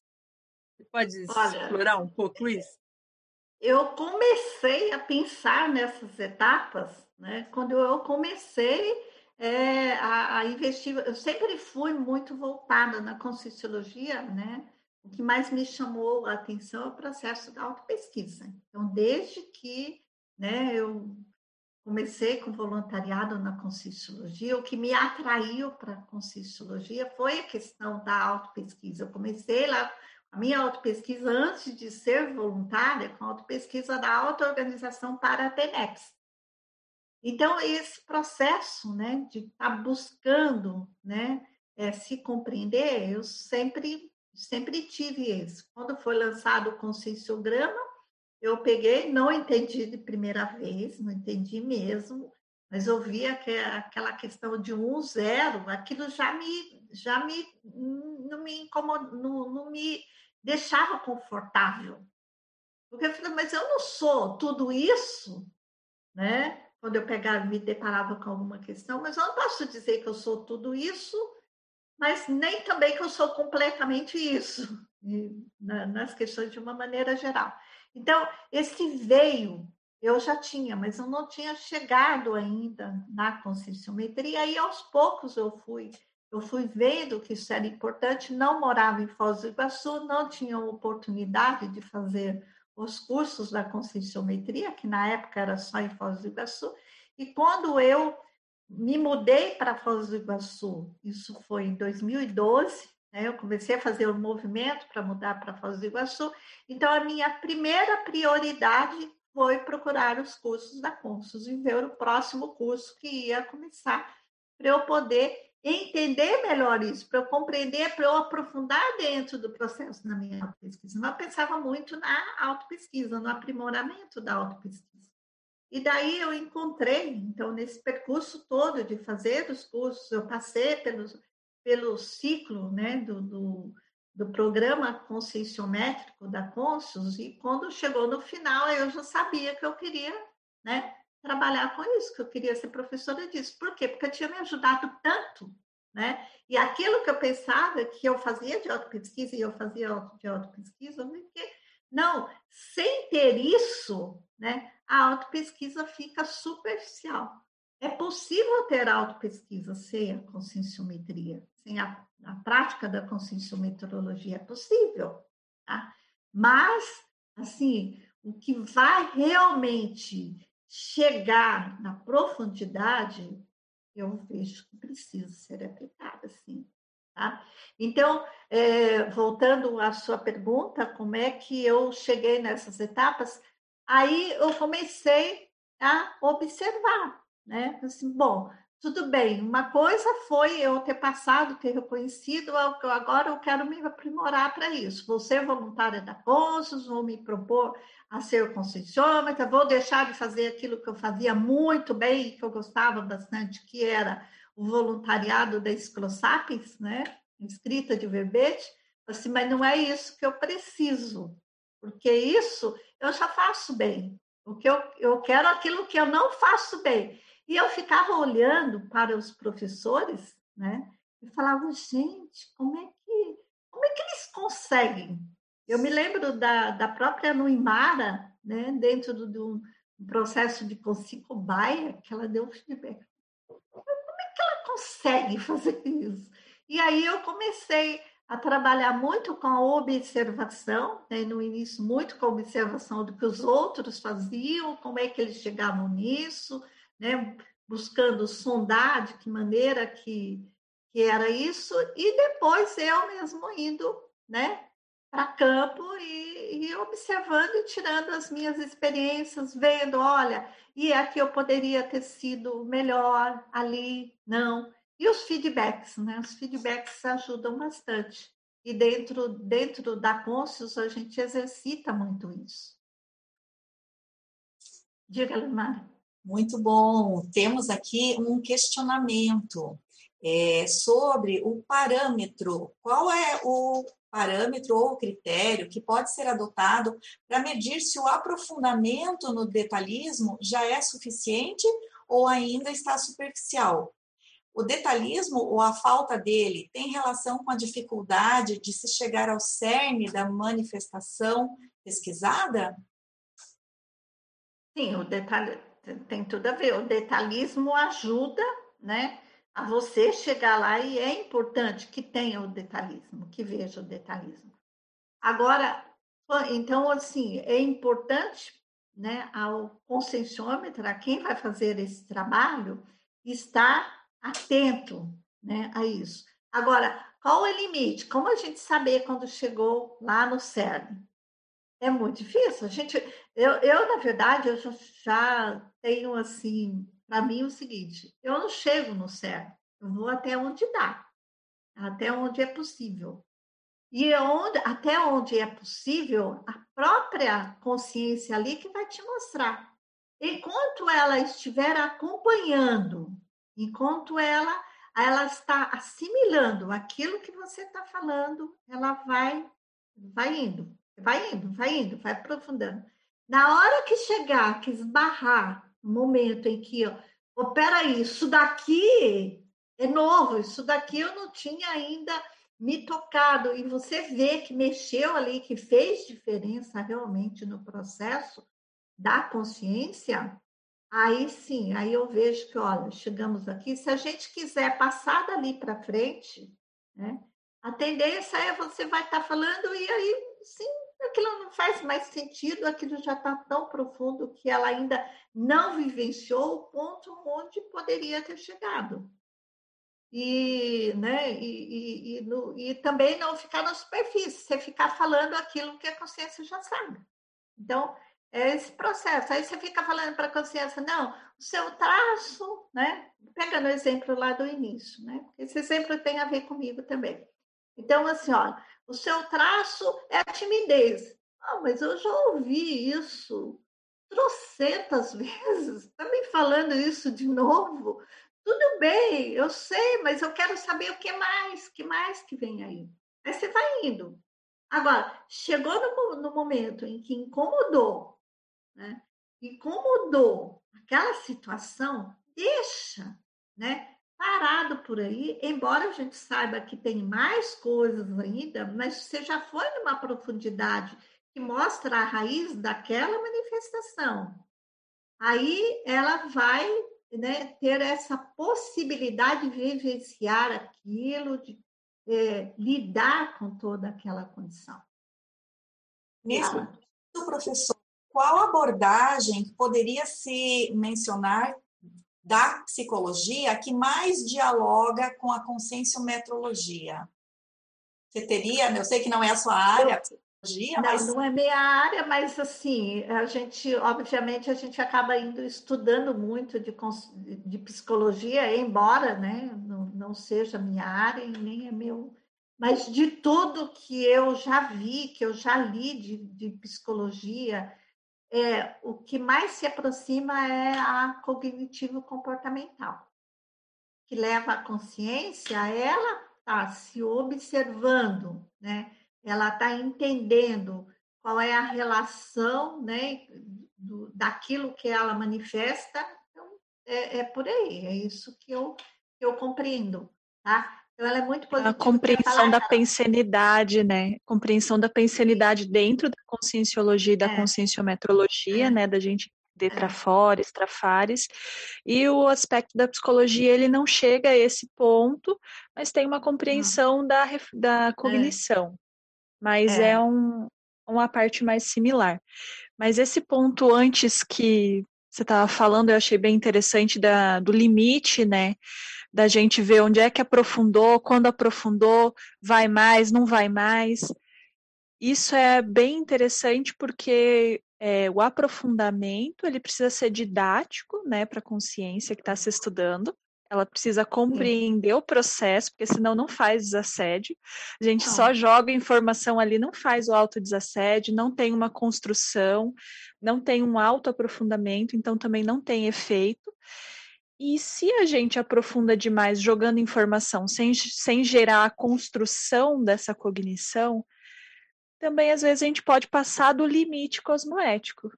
Você pode Olha, explorar um pouco isso? Eu comecei a pensar nessas etapas né, quando eu comecei é, a, a, investir. Eu sempre fui muito voltada na Conscienciologia, né? O que mais me chamou a atenção é o processo da autopesquisa. Então, desde que né, eu comecei com voluntariado na Conscienciologia, o que me atraiu para a Conscienciologia foi a questão da autopesquisa. Eu comecei lá a minha autopesquisa antes de ser voluntária, com a autopesquisa da auto-organização para a TENEX. Então, esse processo né, de estar tá buscando né, é, se compreender, eu sempre, sempre tive isso. Quando foi lançado o conscienciograma, eu peguei, não entendi de primeira vez, não entendi mesmo, mas eu vi aquela questão de um zero, aquilo já me, já me, não me incomodou, não, não me deixava confortável. Porque eu falei, mas eu não sou tudo isso, né? Quando eu pegava, me deparava com alguma questão, mas eu não posso dizer que eu sou tudo isso, mas nem também que eu sou completamente isso, nas questões de uma maneira geral. Então, esse veio, eu já tinha, mas eu não tinha chegado ainda na conscienciometria, e aos poucos eu fui eu fui vendo que isso era importante, não morava em Foz do Iguaçu, não tinha oportunidade de fazer os cursos da conscienciometria, que na época era só em Foz do Iguaçu, e quando eu me mudei para Foz do Iguaçu, isso foi em 2012, né, eu comecei a fazer o um movimento para mudar para Foz do Iguaçu, então a minha primeira prioridade foi procurar os cursos da Consus e ver o próximo curso que ia começar para eu poder entender melhor isso, para eu compreender, para eu aprofundar dentro do processo na minha autopesquisa. Eu pensava muito na autopesquisa, no aprimoramento da autopesquisa. E daí eu encontrei, então, nesse percurso todo de fazer os cursos, eu passei pelo, pelo ciclo né, do, do, do programa conscienciométrico da Consus, e quando chegou no final, eu já sabia que eu queria né, trabalhar com isso, que eu queria ser professora disso. Por quê? Porque tinha me ajudado tanto, né? E aquilo que eu pensava que eu fazia de autopesquisa e eu fazia de autopesquisa, eu não, sem ter isso, né, a autopesquisa fica superficial. É possível ter autopesquisa sem a conscienciometria, sem a, a prática da conscienciometrologia, é possível, tá? Mas, assim, o que vai realmente chegar na profundidade, eu vejo que precisa ser aplicada, sim. Tá? Então, é, voltando à sua pergunta, como é que eu cheguei nessas etapas? Aí eu comecei a observar, né? Assim, bom, tudo bem, uma coisa foi eu ter passado, ter reconhecido, agora eu quero me aprimorar para isso. Vou ser voluntária da CONSUS, vou me propor a ser conscienciômetra, vou deixar de fazer aquilo que eu fazia muito bem, que eu gostava bastante, que era o voluntariado da Escrosapiens, né? escrita de verbete, assim, mas não é isso que eu preciso, porque isso eu já faço bem. O que eu, eu quero aquilo que eu não faço bem. E eu ficava olhando para os professores, né? E falava, gente, como é que, como é que eles conseguem? Eu me lembro da, da própria Nuimara, né? Dentro do, do processo de Consico Baia, que ela deu feedback. Como é que ela consegue fazer isso? E aí eu comecei a trabalhar muito com a observação, né? no início muito com a observação do que os outros faziam, como é que eles chegavam nisso, né, buscando sondar de que maneira que, que era isso, e depois eu mesmo indo né, para campo e, e, observando e tirando as minhas experiências, vendo, olha, e aqui eu poderia ter sido melhor, ali, não. E os feedbacks, né? Os feedbacks ajudam bastante. E dentro, dentro da Conscius, a gente exercita muito isso. Diga, Lemar. Muito bom. Temos aqui um questionamento é, sobre o parâmetro. Qual é o parâmetro ou critério que pode ser adotado para medir se o aprofundamento no detalhismo já é suficiente ou ainda está superficial? O detalhismo ou a falta dele tem relação com a dificuldade de se chegar ao cerne da manifestação pesquisada? Sim, o detalhe tem tudo a ver. O detalhismo ajuda, né, a você chegar lá e é importante que tenha o detalhismo, que veja o detalhismo. Agora, então, assim, é importante, né, ao conscienciômetro, a quem vai fazer esse trabalho, estar atento, né, a isso. Agora, qual é o limite? Como a gente saber quando chegou lá no CERN? É muito difícil. A gente, eu, eu na verdade, eu já, já tenho assim, para mim o seguinte: eu não chego no CERN, eu vou até onde dá, até onde é possível. E onde, até onde é possível, a própria consciência ali que vai te mostrar. Enquanto ela estiver acompanhando, enquanto ela ela está assimilando aquilo que você está falando, ela vai vai indo, vai indo, vai indo, vai aprofundando. Na hora que chegar, que esbarrar, momento em que, ó, oh, peraí, isso daqui é novo, isso daqui eu não tinha ainda me tocado, e você vê que mexeu ali, que fez diferença realmente no processo da consciência, aí sim, aí eu vejo que, olha, chegamos aqui, se a gente quiser passar dali para frente, né, a tendência é você vai estar tá falando e aí, sim, aquilo não faz mais sentido, aquilo já está tão profundo que ela ainda não vivenciou o ponto onde poderia ter chegado. E, né, e, e, e, no, e também não ficar na superfície, você ficar falando aquilo que a consciência já sabe. Então, é esse processo. Aí você fica falando para a consciência, não, o seu traço, né? Pegando o exemplo lá do início, né? Esse exemplo tem a ver comigo também. Então, assim, ó, o seu traço é a timidez. Ah, mas eu já ouvi isso trocentas vezes. Está me falando isso de novo? Tudo bem, eu sei, mas eu quero saber o que mais, que mais que vem aí. Aí você vai indo. Agora, chegou no, no momento em que incomodou né? incomodou aquela situação, deixa, né? Parado por aí, embora a gente saiba que tem mais coisas ainda, mas você já foi numa profundidade que mostra a raiz daquela manifestação. Aí ela vai né, ter essa possibilidade de vivenciar aquilo, de é, lidar com toda aquela condição. Mesmo, professor qual abordagem poderia se mencionar da psicologia que mais dialoga com a conscienciometrologia? Você teria, eu sei que não é a sua área, psicologia, não, mas... Não é minha área, mas assim, a gente, obviamente, a gente acaba indo estudando muito de, de psicologia, embora né, não, não seja minha área e nem é meu... Mas de tudo que eu já vi, que eu já li de, de psicologia, é, o que mais se aproxima é a cognitivo-comportamental, que leva a consciência, ela está se observando, né? ela está entendendo qual é a relação né, do, daquilo que ela manifesta. Então, é, é por aí, é isso que eu, que eu compreendo. Tá? Então, ela é muito positiva. A compreensão da pensenidade, né? Compreensão da pensenidade dentro da conscienciologia e da é. conscienciometrologia, é. né? Da gente de é. fora, extrafares, e o aspecto da psicologia ele não chega a esse ponto, mas tem uma compreensão da, da é. cognição, mas é, é um, uma parte mais similar. Mas esse ponto antes que você estava falando, eu achei bem interessante da, do limite, né? Da gente ver onde é que aprofundou, quando aprofundou, vai mais, não vai mais. Isso é bem interessante porque é, o aprofundamento ele precisa ser didático, né, para a consciência que está se estudando. Ela precisa compreender o processo, porque senão não faz desassédio. A gente não. só joga informação ali, não faz o autodesassédio, não tem uma construção, não tem um autoaprofundamento, então também não tem efeito. E se a gente aprofunda demais jogando informação sem, sem gerar a construção dessa cognição, também às vezes a gente pode passar do limite cosmoético.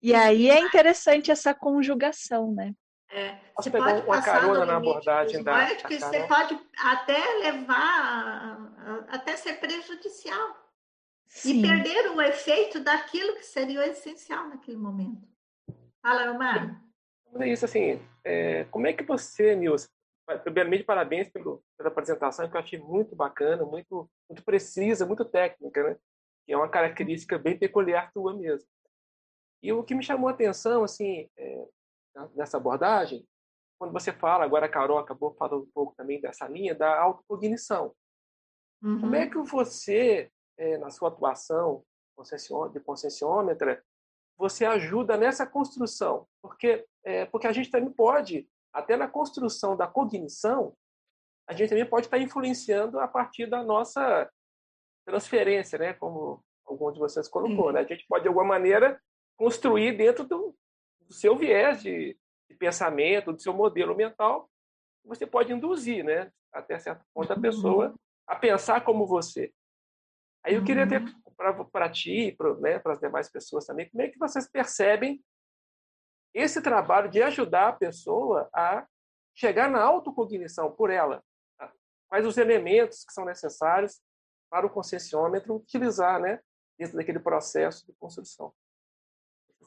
E aí é interessante essa conjugação, né? É, você pode uma carona na abordagem da, da você pode até levar até ser prejudicial Sim. e perder o efeito daquilo que seria o essencial naquele momento. Fala, Omar. Mas é isso, assim, é, como é que você, Nilson, primeiramente parabéns pelo, pela apresentação, que eu achei muito bacana, muito, muito precisa, muito técnica, né? Que é uma característica bem peculiar tua mesmo. E o que me chamou a atenção, assim, é, nessa abordagem, quando você fala, agora a Carol acabou falando um pouco também dessa linha da autocognição. Uhum. Como é uhum. que você, é, na sua atuação de conscienciômetra, você ajuda nessa construção? Porque, é, porque a gente também pode, até na construção da cognição, a gente também pode estar influenciando a partir da nossa transferência, né? Como algum de vocês colocou, né? A gente pode, de alguma maneira, construir dentro do, do seu viés de, de, pensamento, do seu modelo mental, você pode induzir, né? Até certo ponto, a uhum. pessoa a pensar como você. Aí eu queria ter uhum. para ti e para né, as demais pessoas também, como é que vocês percebem esse trabalho de ajudar a pessoa a chegar na autocognição por ela? Tá? Quais os elementos que são necessários para o conscienciômetro utilizar, né, dentro daquele processo de construção?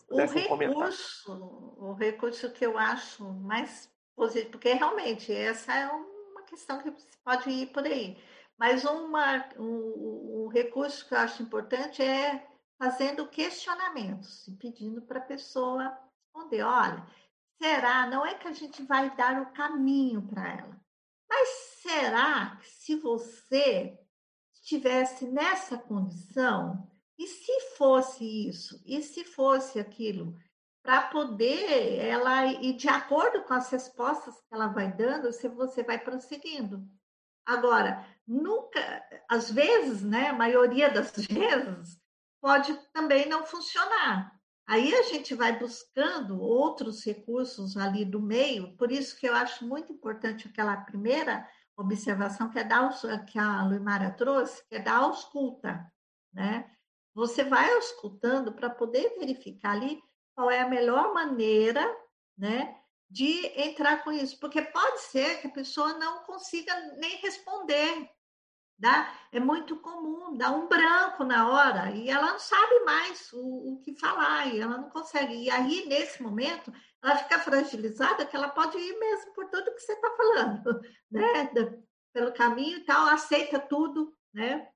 O recurso, o recurso que eu acho mais positivo, porque realmente essa é uma questão que pode ir por aí. Mas uma, um, um recurso que eu acho importante é fazendo questionamentos e pedindo para a pessoa responder: olha, será? Não é que a gente vai dar o caminho para ela, mas será que se você estivesse nessa condição, e se fosse isso? E se fosse aquilo? Para poder ela ir de acordo com as respostas que ela vai dando, se você vai prosseguindo. Agora, nunca, às vezes, né, a maioria das vezes, pode também não funcionar. Aí a gente vai buscando outros recursos ali do meio, por isso que eu acho muito importante aquela primeira observação que, é da, que a Luimara trouxe, que é da ausculta, né? Você vai auscultando para poder verificar ali qual é a melhor maneira, né, de entrar com isso, porque pode ser que a pessoa não consiga nem responder, Dá, é muito comum, dá um branco na hora e ela não sabe mais o, o, que falar e ela não consegue. E aí, nesse momento, ela fica fragilizada que ela pode ir mesmo por tudo que você está falando, né? Pelo caminho e tal, aceita tudo, né?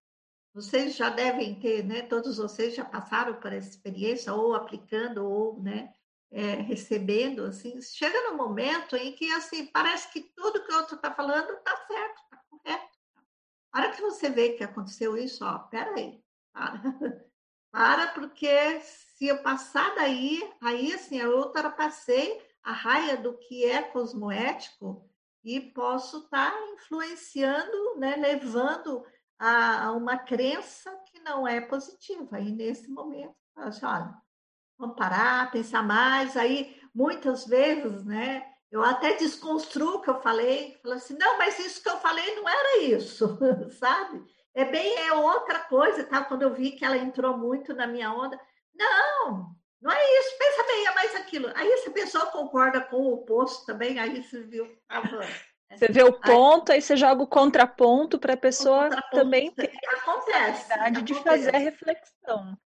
Vocês já devem ter, né? Todos vocês já passaram por essa experiência, ou aplicando, ou, né? É, recebendo, assim, chega no momento em que, assim, parece que tudo que o outro está falando está certo, está correto. A hora que você vê que aconteceu isso, ó, peraí, para. para, porque se eu passar daí, aí, assim, eu ultrapassei a raia do que é cosmoético e posso estar tá influenciando, né, levando a, a uma crença que não é positiva. E nesse momento, assim, olha, vamos parar, pensar mais. Aí, muitas vezes, né, eu até desconstruo o que eu falei, falo assim, não, mas isso que eu falei não era isso, sabe? É bem, é outra coisa, tá? Quando eu vi que ela entrou muito na minha onda, não, não é isso, pensa bem, é mais aquilo. Aí essa pessoa concorda com o oposto também, aí você viu, tava você vê o ponto, aí, aí você joga o contraponto para a pessoa também ter acontece, a acontece. de fazer a reflexão.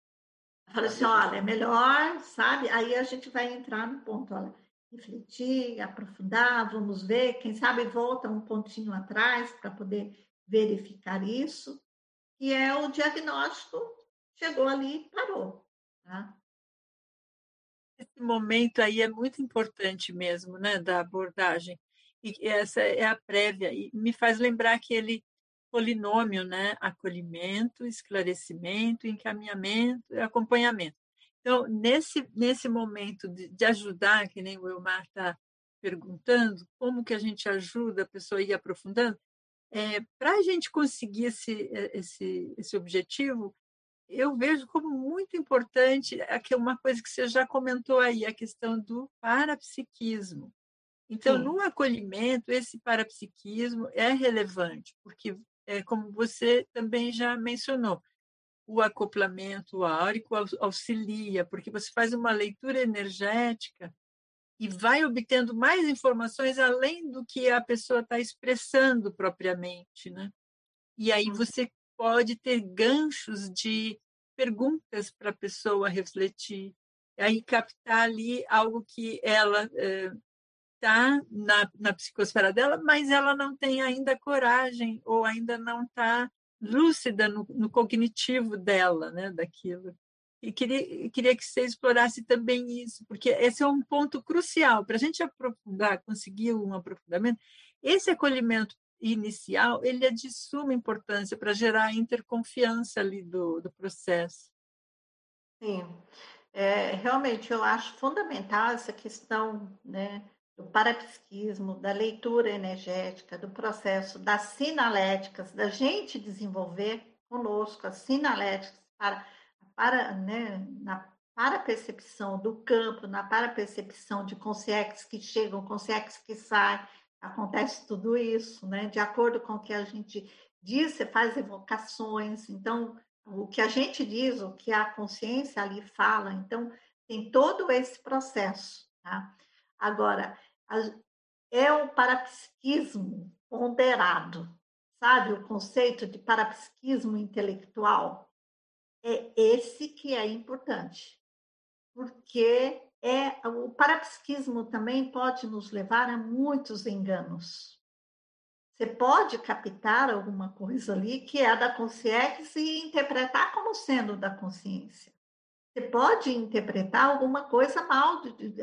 Fala assim, olha, é melhor, sabe? Aí a gente vai entrar no ponto, olha, refletir, aprofundar, vamos ver, quem sabe volta um pontinho atrás para poder verificar isso, e é o diagnóstico, chegou ali e parou. Tá? Esse momento aí é muito importante mesmo, né, da abordagem e essa é a prévia, e me faz lembrar aquele polinômio, né? Acolhimento, esclarecimento, encaminhamento acompanhamento. Então, nesse, nesse momento de, de ajudar, que nem o Elmar está perguntando, como que a gente ajuda a pessoa a ir aprofundando, é, para a gente conseguir esse, esse, esse objetivo, eu vejo como muito importante uma coisa que você já comentou aí, a questão do parapsiquismo. Então, Sim. no acolhimento, esse parapsiquismo é relevante, porque, é, como você também já mencionou, o acoplamento áurico auxilia, porque você faz uma leitura energética e vai obtendo mais informações além do que a pessoa está expressando propriamente, né? E aí uhum. você pode ter ganchos de perguntas para a pessoa refletir, aí captar ali algo que ela eh, está na, na psicosfera dela, mas ela não tem ainda coragem ou ainda não está lúcida no, no, cognitivo dela, né, daquilo. E queria, queria que você explorasse também isso, porque esse é um ponto crucial. Para a gente aprofundar, conseguir um aprofundamento, esse acolhimento inicial ele é de suma importância para gerar interconfiança ali do, do processo. Sim, é, realmente eu acho fundamental essa questão né, do parapsiquismo, da leitura energética, do processo das sinaléticas, da gente desenvolver conosco as sinaléticas para para, né, na para-percepção do campo, na para-percepção de consciências que chegam, consciências que saem, acontece tudo isso, né? De acordo com o que a gente diz, você faz evocações, então o que a gente diz, o que a consciência ali fala, então tem todo esse processo, tá? Agora, é o parapsiquismo ponderado, sabe? O conceito de parapsiquismo intelectual, é esse que é importante, porque é o parapsiquismo também pode nos levar a muitos enganos. Você pode captar alguma coisa ali que é da consciência e interpretar como sendo da consciência. Você pode interpretar alguma coisa mal,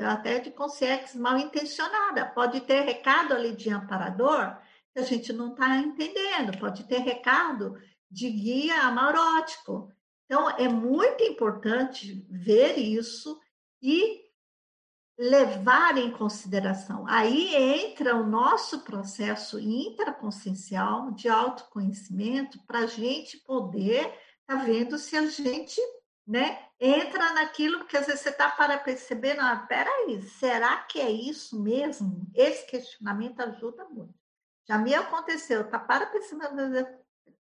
até de consciência mal intencionada. Pode ter recado ali de amparador que a gente não está entendendo. Pode ter recado de guia amarótico então, é muito importante ver isso e levar em consideração. Aí entra o nosso processo intraconsciencial de autoconhecimento para a gente poder estar tá vendo se a gente né, entra naquilo que às vezes você está para perceber, não, peraí, será que é isso mesmo? Esse questionamento ajuda muito. Já me aconteceu, tá para perceber,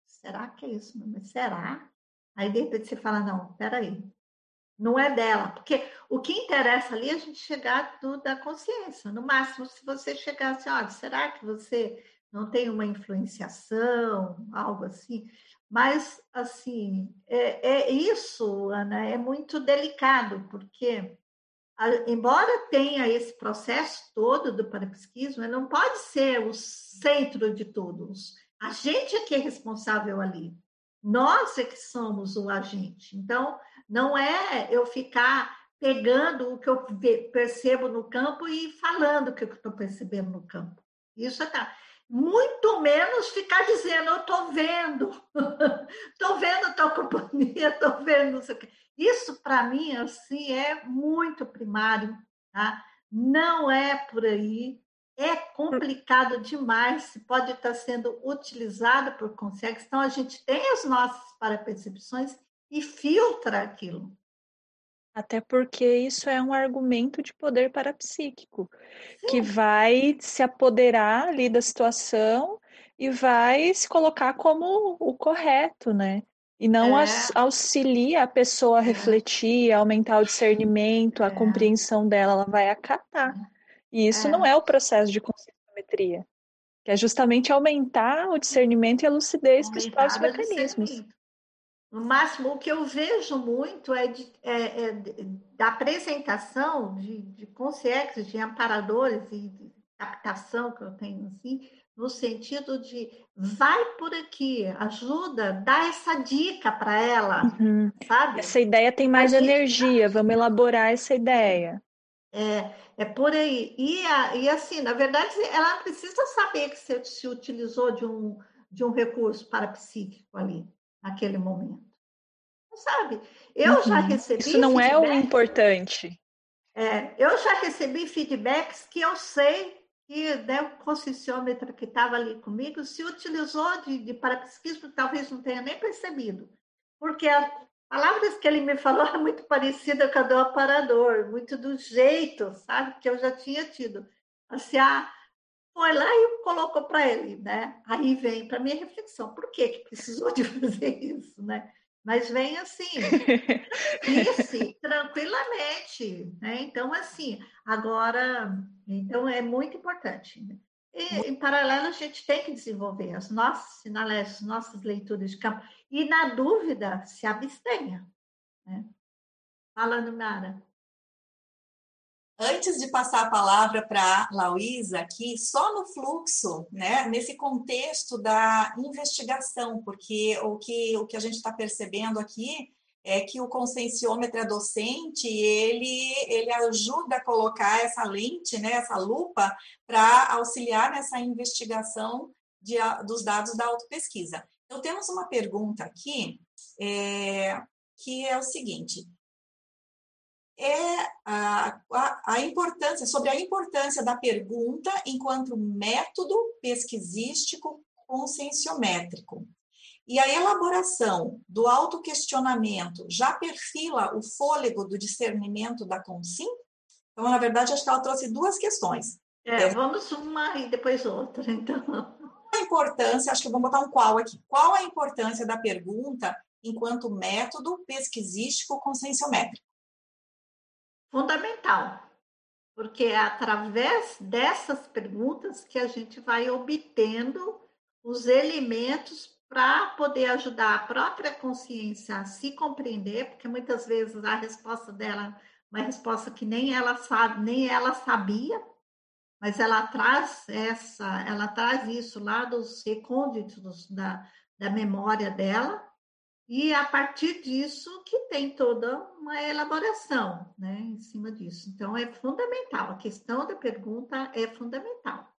será que é isso? Mas será? Aí, de repente, você fala, não, peraí, não é dela. Porque o que interessa ali é a gente chegar do, da consciência. No máximo, se você chegar assim, olha, será que você não tem uma influenciação, algo assim? Mas, assim, é, é isso, Ana, é muito delicado, porque embora tenha esse processo todo do parapsiquismo, não pode ser o centro de todos. A gente é que é responsável ali. Nós é que somos o agente. Então, não é eu ficar pegando o que eu percebo no campo e falando o que eu estou percebendo no campo. Isso é tá. Muito menos ficar dizendo, eu estou vendo, estou vendo tua companhia, estou vendo não sei o quê. Isso, para mim, assim, é muito primário. Tá? Não é por aí é complicado demais, pode estar sendo utilizado por consciência. Então, a gente tem as nossas parapercepções e filtra aquilo. Até porque isso é um argumento de poder parapsíquico, que vai se apoderar ali da situação e vai se colocar como o correto, né? E não é. auxilia a pessoa a é. refletir, a aumentar o discernimento, a é. compreensão dela, ela vai acatar. E isso é. não é o processo de conscienciometria, que é justamente aumentar o discernimento e a lucidez para os próprios mecanismos. No máximo, o que eu vejo muito é, de, é, é da apresentação de, de consciências, de amparadores e de captação que eu tenho, assim, no sentido de vai por aqui, ajuda, dá essa dica para ela, uhum. sabe? Essa ideia tem mais energia, vamos elaborar essa ideia. É, é por aí. E, a, e assim, na verdade, ela precisa saber que você se utilizou de um, de um recurso parapsíquico ali, naquele momento. Sabe? Eu uhum. já recebi. Isso não é o importante. É, eu já recebi feedbacks que eu sei que né, o conscienciômetro que estava ali comigo se utilizou de, de parapsiquismo, talvez não tenha nem percebido. Porque a, palavras que ele me falou é muito parecida com a do aparador, muito do jeito, sabe, que eu já tinha tido. Assim, ah, foi lá e colocou para ele, né? Aí vem para minha reflexão, por que que precisou de fazer isso, né? Mas vem assim, disse tranquilamente, né? Então, assim, agora, então é muito importante. Né? E, em paralelo, a gente tem que desenvolver as nossas sinaletas, as nossas leituras de campo. E, na dúvida, se abstenha. Né? Fala, Nara. Antes de passar a palavra para a Lauísa aqui, só no fluxo, né, nesse contexto da investigação, porque o que, o que a gente está percebendo aqui é que o conscienciômetra docente ele, ele ajuda a colocar essa lente, né, essa lupa, para auxiliar nessa investigação de, dos dados da autopesquisa. Então, temos uma pergunta aqui, é, que é o seguinte: é a, a, a, importância, sobre a importância da pergunta enquanto método pesquisístico conscienciométrico. E a elaboração do autoquestionamento já perfila o fôlego do discernimento da consim? Então, na verdade, acho que ela trouxe duas questões. É, é. vamos uma e depois outra, então. A importância, acho que vamos botar um qual aqui. Qual a importância da pergunta enquanto método pesquisístico conscienciométrico? Fundamental, porque é através dessas perguntas que a gente vai obtendo os elementos para poder ajudar a própria consciência a se compreender, porque muitas vezes a resposta dela é uma resposta que nem ela sabe, nem ela sabia, mas ela traz essa, ela traz isso lá dos recônditos da, da memória dela, e a partir disso que tem toda uma elaboração né, em cima disso. Então, é fundamental, a questão da pergunta é fundamental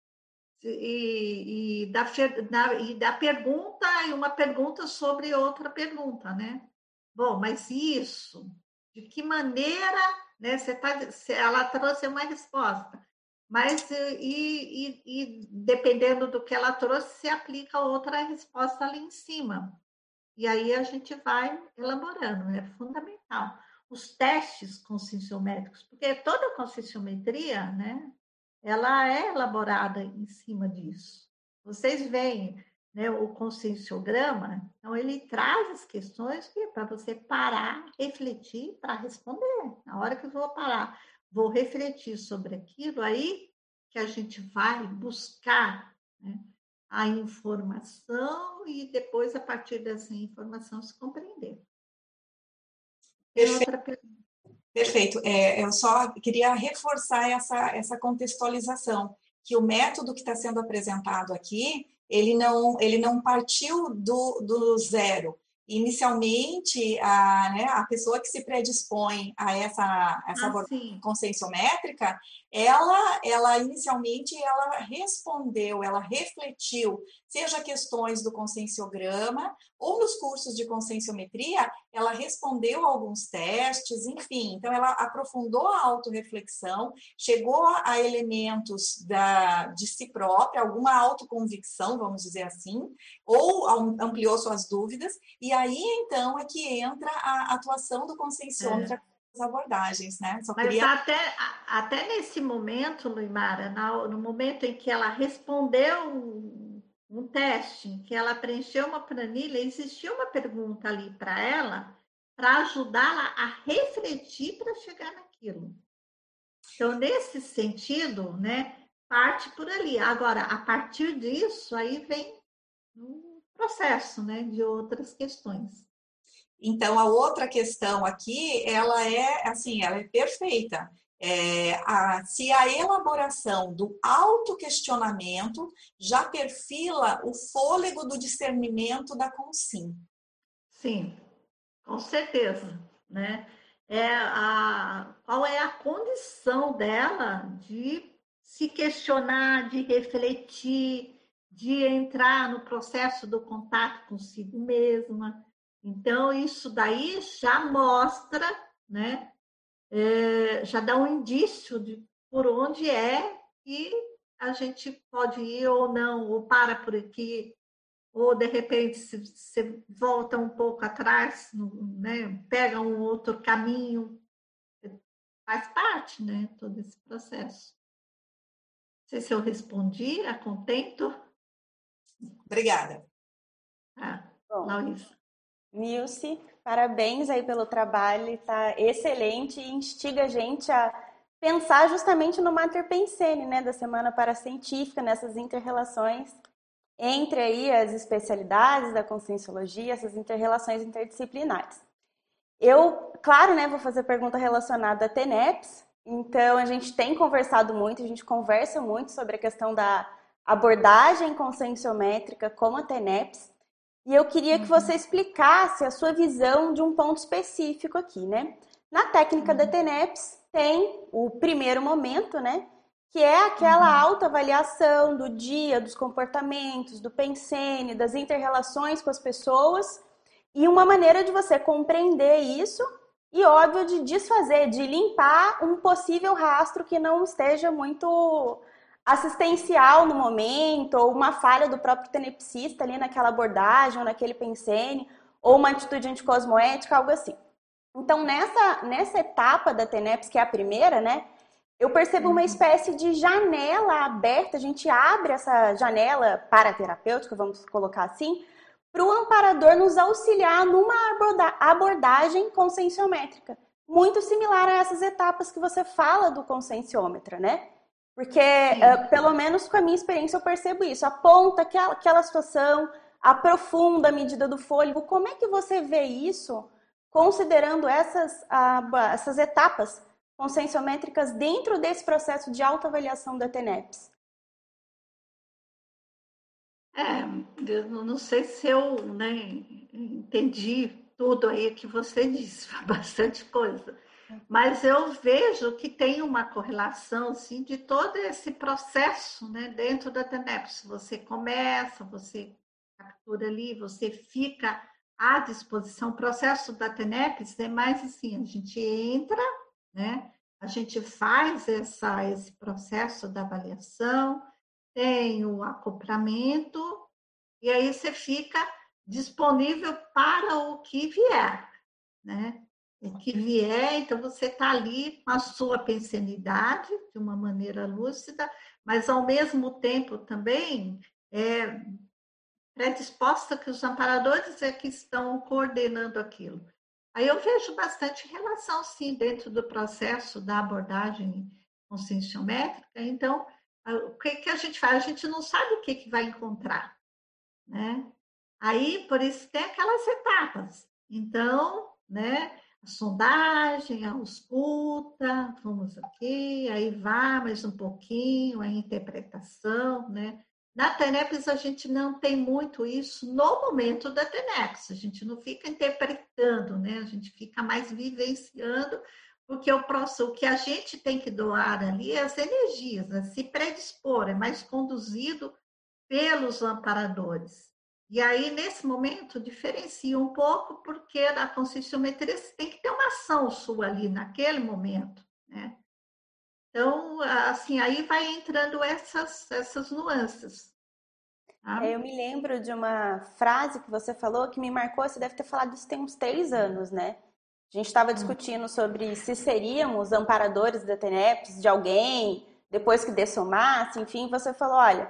e, e, da, da, e da pergunta e uma pergunta sobre outra pergunta, né? Bom, mas isso, de que maneira, né? Você tá, ela trouxe uma resposta, mas e, e, e dependendo do que ela trouxe, se aplica outra resposta ali em cima. E aí a gente vai elaborando, é fundamental. Os testes conscienciométricos, porque toda conscienciometria, né? ela é elaborada em cima disso. Vocês veem né, o conscienciograma, então ele traz as questões para você parar, refletir para responder. Na hora que eu vou parar, vou refletir sobre aquilo, aí que a gente vai buscar né, a informação e depois, a partir dessa informação, se compreender. Perfeito. Outra pergunta. Perfeito. É, eu só queria reforçar essa, essa contextualização, que o método que está sendo apresentado aqui, ele não, ele não partiu do, do zero. Inicialmente, a, né, a pessoa que se predispõe a essa, essa ah, conscienciométrica, ela, ela inicialmente ela respondeu, ela refletiu, seja questões do conscienciograma ou nos cursos de conscienciometria, ela respondeu alguns testes, enfim, então ela aprofundou a autorreflexão, chegou a elementos da, de si própria, alguma autoconvicção, vamos dizer assim, ou ampliou suas dúvidas, e aí então é que entra a atuação do conscienciômetro é abordagens, né? Só Mas queria... até, até nesse momento, Luimara, no momento em que ela respondeu um teste, em que ela preencheu uma planilha, existia uma pergunta ali para ela, para ajudá-la a refletir para chegar naquilo. Então, nesse sentido, né, parte por ali. Agora, a partir disso, aí vem um processo, né, de outras questões. Então, a outra questão aqui, ela é assim, ela é perfeita. É, a, se a elaboração do autoquestionamento já perfila o fôlego do discernimento da consim. Sim, com certeza, né? É a, qual é a condição dela de se questionar, de refletir, de entrar no processo do contato consigo mesma, então, isso daí já mostra, né? É, já dá um indício de por onde é que a gente pode ir ou não, ou para por aqui, ou de repente você volta um pouco atrás, né? pega um outro caminho. Faz parte, né? Todo esse processo. Não sei se eu respondi a contento. Obrigada. Ah, Bom. Nilce, parabéns aí pelo trabalho, está excelente e instiga a gente a pensar justamente no Mater Pensene, né, da Semana Paracientífica, nessas interrelações entre aí as especialidades da conscienciologia, essas interrelações interdisciplinares. Eu, claro, né, vou fazer pergunta relacionada a TENEPS, então a gente tem conversado muito, a gente conversa muito sobre a questão da abordagem conscienciométrica como a TENEPS, E eu queria que você explicasse a sua visão de um ponto específico aqui, né? Na técnica da TENEPS tem o primeiro momento, né? Que é aquela autoavaliação do dia, dos comportamentos, do pensene, das interrelações com as pessoas e uma maneira de você compreender isso e, óbvio, de desfazer, de limpar um possível rastro que não esteja muito assistencial no momento, ou uma falha do próprio tenepsista ali naquela abordagem, ou naquele pensene, ou uma atitude anticosmoética, algo assim. Então, nessa, nessa etapa da TENEPS, que é a primeira, né, eu percebo uma uhum. espécie de janela aberta, a gente abre essa janela paraterapêutica, vamos colocar assim, para o amparador nos auxiliar numa abordagem conscienciométrica, muito similar a essas etapas que você fala do conscienciômetra, né? Porque, uh, pelo menos com a minha experiência, eu percebo isso. Aponta aquela, aquela situação, aprofunda a medida do fôlego. Como é que você vê isso, considerando essas, uh, essas etapas conscienciométricas dentro desse processo de autoavaliação da TENEPS? É, eu não sei se eu né, entendi tudo aí que você disse, bastante coisa. Mas eu vejo que tem uma correlação assim, de todo esse processo né, dentro da TENEPS. Você começa, você captura ali, você fica à disposição. O processo da TENEPS é mais assim, a gente entra, né, a gente faz essa, esse processo da avaliação, tem o acoplamento, e aí você fica disponível para o que vier, né? O que vier, então você está ali com a sua pensenidade, de uma maneira lúcida, mas ao mesmo tempo também é predisposta que os amparadores é que estão coordenando aquilo. Aí eu vejo bastante relação, sim, dentro do processo da abordagem conscienciométrica. Então, o que, que a gente faz? A gente não sabe o que, que vai encontrar, né? Aí, por isso, tem aquelas etapas. Então, né, a sondagem, a ausculta, vamos aqui, aí vai mais um pouquinho, a interpretação, né? Na TENEPS, a gente não tem muito isso no momento da TENEPS, a gente não fica interpretando, né? A gente fica mais vivenciando porque o, o que a gente tem que doar ali é as energias, né? se predispor, é mais conduzido pelos amparadores. E aí, nesse momento, diferencia um pouco, porque a conscienciometria tem que ter uma ação sua ali naquele momento, né? Então, assim, aí vai entrando essas, essas nuances. Tá? É, eu me lembro de uma frase que você falou que me marcou, você deve ter falado isso tem uns três anos, né? A gente estava discutindo sobre se seríamos amparadores da TENEPS de alguém, depois que dessomasse, enfim, você falou, olha,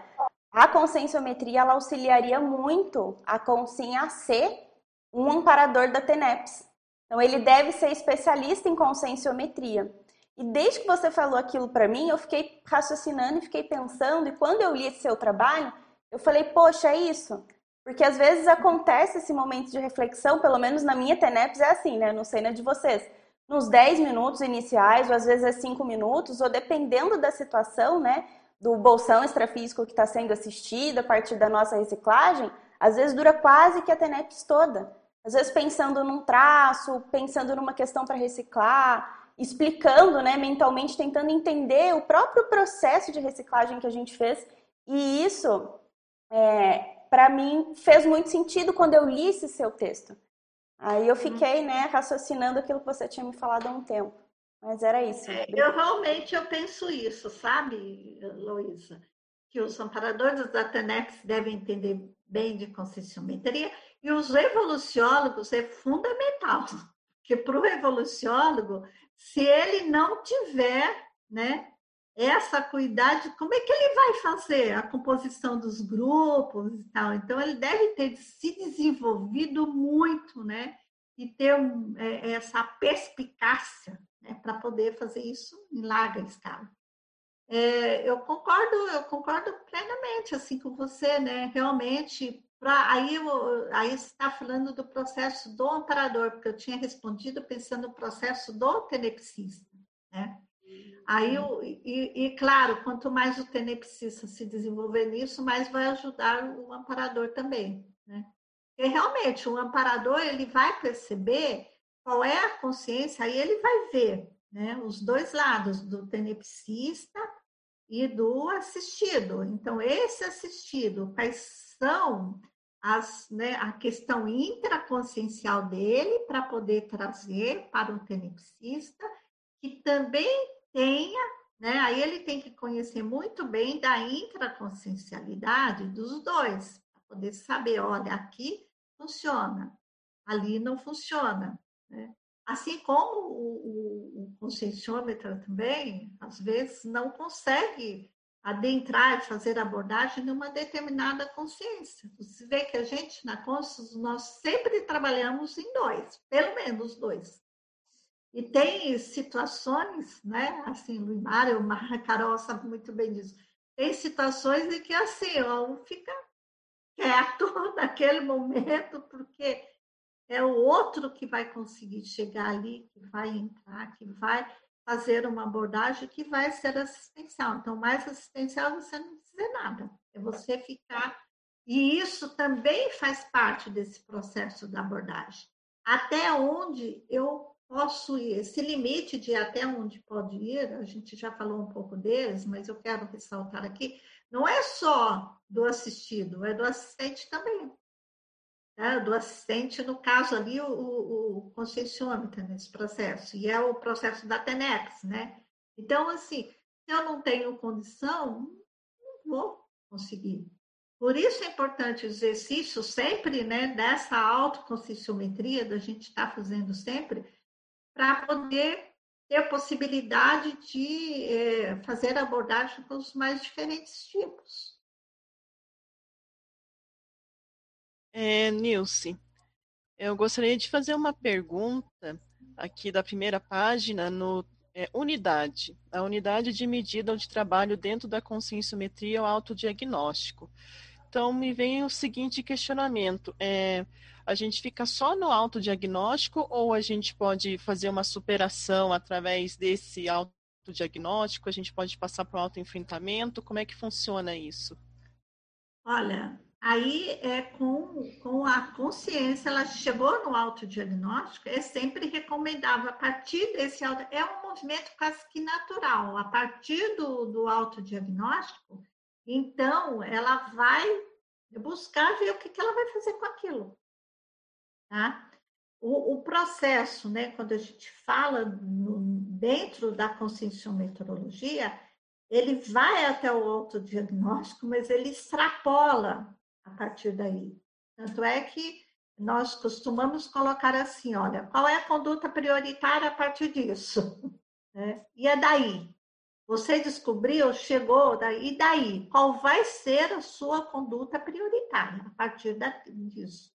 a conscienciometria ela auxiliaria muito a consciência a ser um amparador da TENEPS. Então, ele deve ser especialista em conscienciometria. E desde que você falou aquilo para mim, eu fiquei raciocinando e fiquei pensando, e quando eu li esse seu trabalho, eu falei, poxa, é isso. Porque às vezes acontece esse momento de reflexão, pelo menos na minha TENEPS é assim, né? Não sei na de vocês. Nos 10 minutos iniciais, ou às vezes é 5 minutos, ou dependendo da situação, né? Do bolsão extrafísico que está sendo assistido a partir da nossa reciclagem, às vezes dura quase que a TENEPS toda. Às vezes pensando num traço, pensando numa questão para reciclar, explicando, né, mentalmente, tentando entender o próprio processo de reciclagem que a gente fez. E isso é, para mim fez muito sentido quando eu li esse seu texto. Aí eu uhum. fiquei, né, raciocinando aquilo que você tinha me falado há um tempo. Mas era isso. É, eu realmente eu penso isso, sabe, Luísa? Que os amparadores da TENEPS devem entender bem de conscienciometria e os evoluciólogos é fundamental. Porque para o evoluciólogo, se ele não tiver né, essa cuidade, como é que ele vai fazer a composição dos grupos e tal? Então, ele deve ter se desenvolvido muito, né? E ter um, é, essa perspicácia né? para poder fazer isso em larga escala. É, eu concordo, eu concordo plenamente assim com você, né? Realmente, pra, aí, aí está falando do processo do amparador, porque eu tinha respondido pensando no processo do tenepsista, né? Aí, eu, e, e, claro, quanto mais o tenepsista se desenvolver nisso, mais vai ajudar o amparador também, né? Porque realmente o amparador ele vai perceber qual é a consciência, aí ele vai ver né, os dois lados, do tenepsista e do assistido. Então, esse assistido, quais são as, né, a questão intraconsciencial dele para poder trazer para o tenepsista, que também tenha, né, aí ele tem que conhecer muito bem da intraconsciencialidade dos dois, para poder saber, olha, aqui funciona, ali não funciona. Né? Assim como o, o, o também, às vezes, não consegue adentrar e fazer abordagem numa determinada consciência. Você vê que a gente, na consciência, nós sempre trabalhamos em dois, pelo menos dois. E tem situações, né? Assim, o Mário, a Carol sabe muito bem disso. Tem situações em que, assim, ó, um fica quieto naquele momento, porque é o outro que vai conseguir chegar ali, que vai entrar, que vai fazer uma abordagem que vai ser assistencial. Então, mais assistencial você não dizer nada, é você ficar. E isso também faz parte desse processo da abordagem. Até onde eu posso ir, esse limite de até onde pode ir, a gente já falou um pouco deles, mas eu quero ressaltar aqui, não é só do assistido, é do assistente também né, do assistente, no caso ali, o, o, o nesse processo, e é o processo da TENEX, né? Então, assim, se eu não tenho condição, não vou conseguir. Por isso é importante o exercício sempre, né, dessa autoconscienciometria, da gente estar tá fazendo sempre, para poder ter possibilidade de eh, fazer abordagem com os mais diferentes tipos. É, Nilce, eu gostaria de fazer uma pergunta aqui da primeira página no é, unidade, a unidade de medida de trabalho dentro da conscienciometria ou autodiagnóstico. Então, me vem o seguinte questionamento: é, a gente fica só no autodiagnóstico ou a gente pode fazer uma superação através desse autodiagnóstico? A gente pode passar para o autoenfrentamento? Como é que funciona isso? Olha, Aí é com, com a consciência, ela chegou no autodiagnóstico, é sempre recomendável, a partir desse auto, é um movimento quase que natural, a partir do, do autodiagnóstico, então ela vai buscar ver o que, que ela vai fazer com aquilo. Tá? O, o processo, né, quando a gente fala no, dentro da conscienciometrologia, ele vai até o autodiagnóstico, mas ele extrapola a partir daí. Tanto é que nós costumamos colocar assim: olha, qual é a conduta prioritária a partir disso? Né? E é daí. Você descobriu, chegou, daí, e daí? Qual vai ser a sua conduta prioritária a partir disso?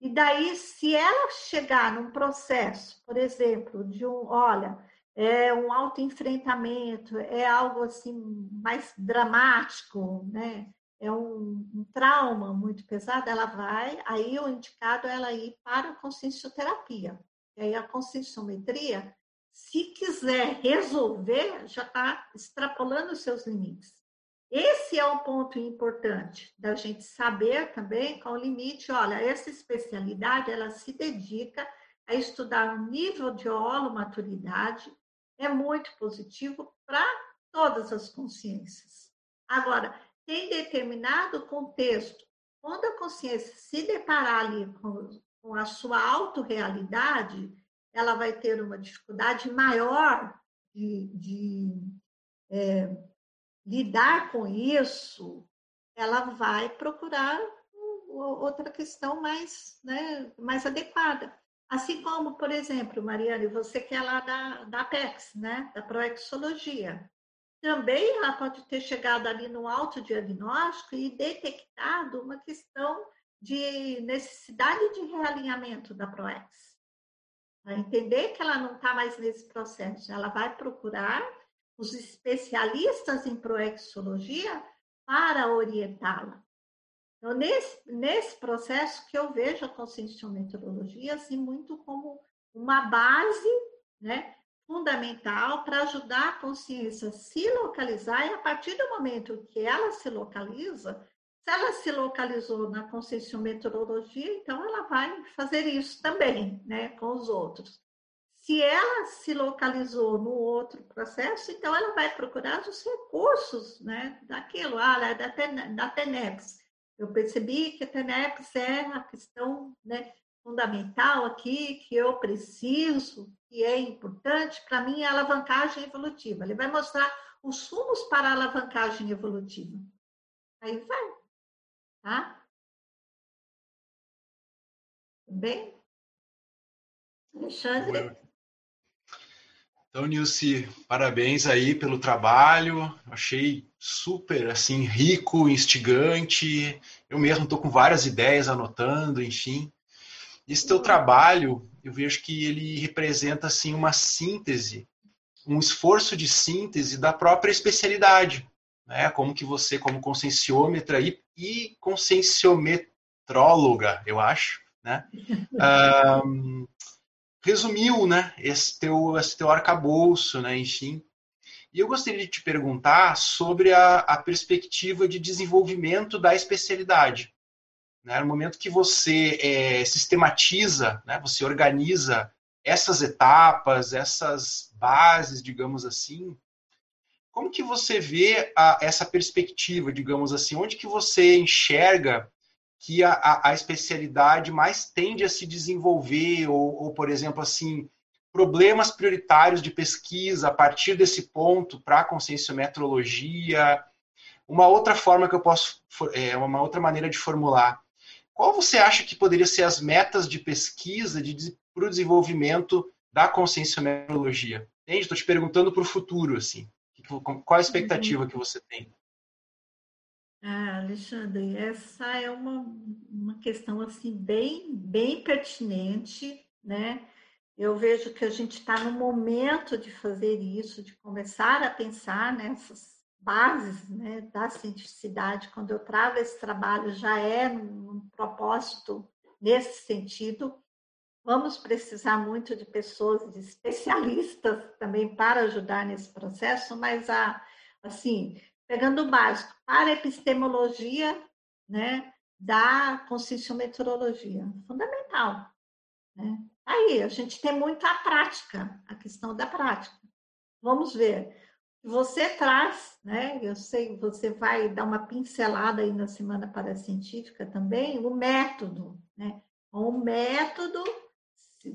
E daí, se ela chegar num processo, por exemplo, de um, olha, é um autoenfrentamento, é algo assim mais dramático, né? É um, um, trauma muito pesado, ela vai, aí o indicado é ela ir para a consciencioterapia. E aí a conscienciometria, se quiser resolver, já está extrapolando os seus limites. Esse é o ponto importante da gente saber também qual o limite. Olha, essa especialidade, ela se dedica a estudar o nível de holo-maturidade, é muito positivo para todas as consciências. Agora, tem determinado contexto, quando a consciência se deparar ali com, com a sua autorrealidade, ela vai ter uma dificuldade maior de, de é, lidar com isso, ela vai procurar outra questão mais, né, mais adequada. Assim como, por exemplo, Mariane, você que é lá da, da Apex, né, da Proexologia também ela pode ter chegado ali no autodiagnóstico e detectado uma questão de necessidade de realinhamento da ProEx. Para entender que ela não está mais nesse processo, ela vai procurar os especialistas em proexologia para orientá-la. Então, nesse, nesse processo que eu vejo a conscienciometrologia assim, muito como uma base né, fundamental para ajudar a consciência a se localizar e a partir do momento que ela se localiza, Se ela se localizou na conscienciometeorologia, então ela vai fazer isso também, né, com os outros. Se ela se localizou no outro processo, então ela vai procurar os recursos, né, daquilo, ah, da, da TENEPS. Eu percebi que a TENEPS é a questão né, fundamental aqui, que eu preciso, que é importante, para mim é a alavancagem evolutiva. Ele vai mostrar os rumos para a alavancagem evolutiva. Aí vai. Tá? Bem? Alexandre? Então, Nilce, parabéns aí pelo trabalho. Achei super assim rico, instigante. Eu mesmo estou com várias ideias anotando, enfim. Esse teu trabalho, eu vejo que ele representa assim uma síntese, um esforço de síntese da própria especialidade né? Como que você, como conscienciômetra e, e conscienciometróloga, eu acho, né? Um, resumiu, né? Esse teu, esse teu arcabouço, né? Enfim. E eu gostaria de te perguntar sobre a, a perspectiva de desenvolvimento da especialidade. Né? No momento que você é, sistematiza, né? você organiza essas etapas, essas bases, digamos assim, como que você vê a, essa perspectiva, digamos assim? Onde que você enxerga que a, a, a especialidade mais tende a se desenvolver? Ou, ou, por exemplo, assim, problemas prioritários de pesquisa a partir desse ponto para a conscienciometrologia? Uma outra forma que eu posso, é, uma outra maneira de formular. Qual você acha que poderia ser as metas de pesquisa de, para o desenvolvimento da conscienciometrologia? Entende? Estou te perguntando para o futuro, assim. Qual a expectativa uhum. que você tem? Ah, Alexandre, essa é uma, uma questão assim bem, bem pertinente, né? Eu vejo que a gente está no momento de fazer isso, de começar a pensar nessas bases né, da cientificidade. Quando eu trago esse trabalho, já é um propósito nesse sentido. Vamos precisar muito de pessoas, de especialistas também para ajudar nesse processo, mas a, assim, pegando o básico, para a epistemologia, né, da conscienciometeorologia, fundamental, né? Aí, a gente tem muito a prática, a questão da prática. Vamos ver. Você traz, né? Eu sei, você vai dar uma pincelada aí na semana paracientífica também, o método, né? O método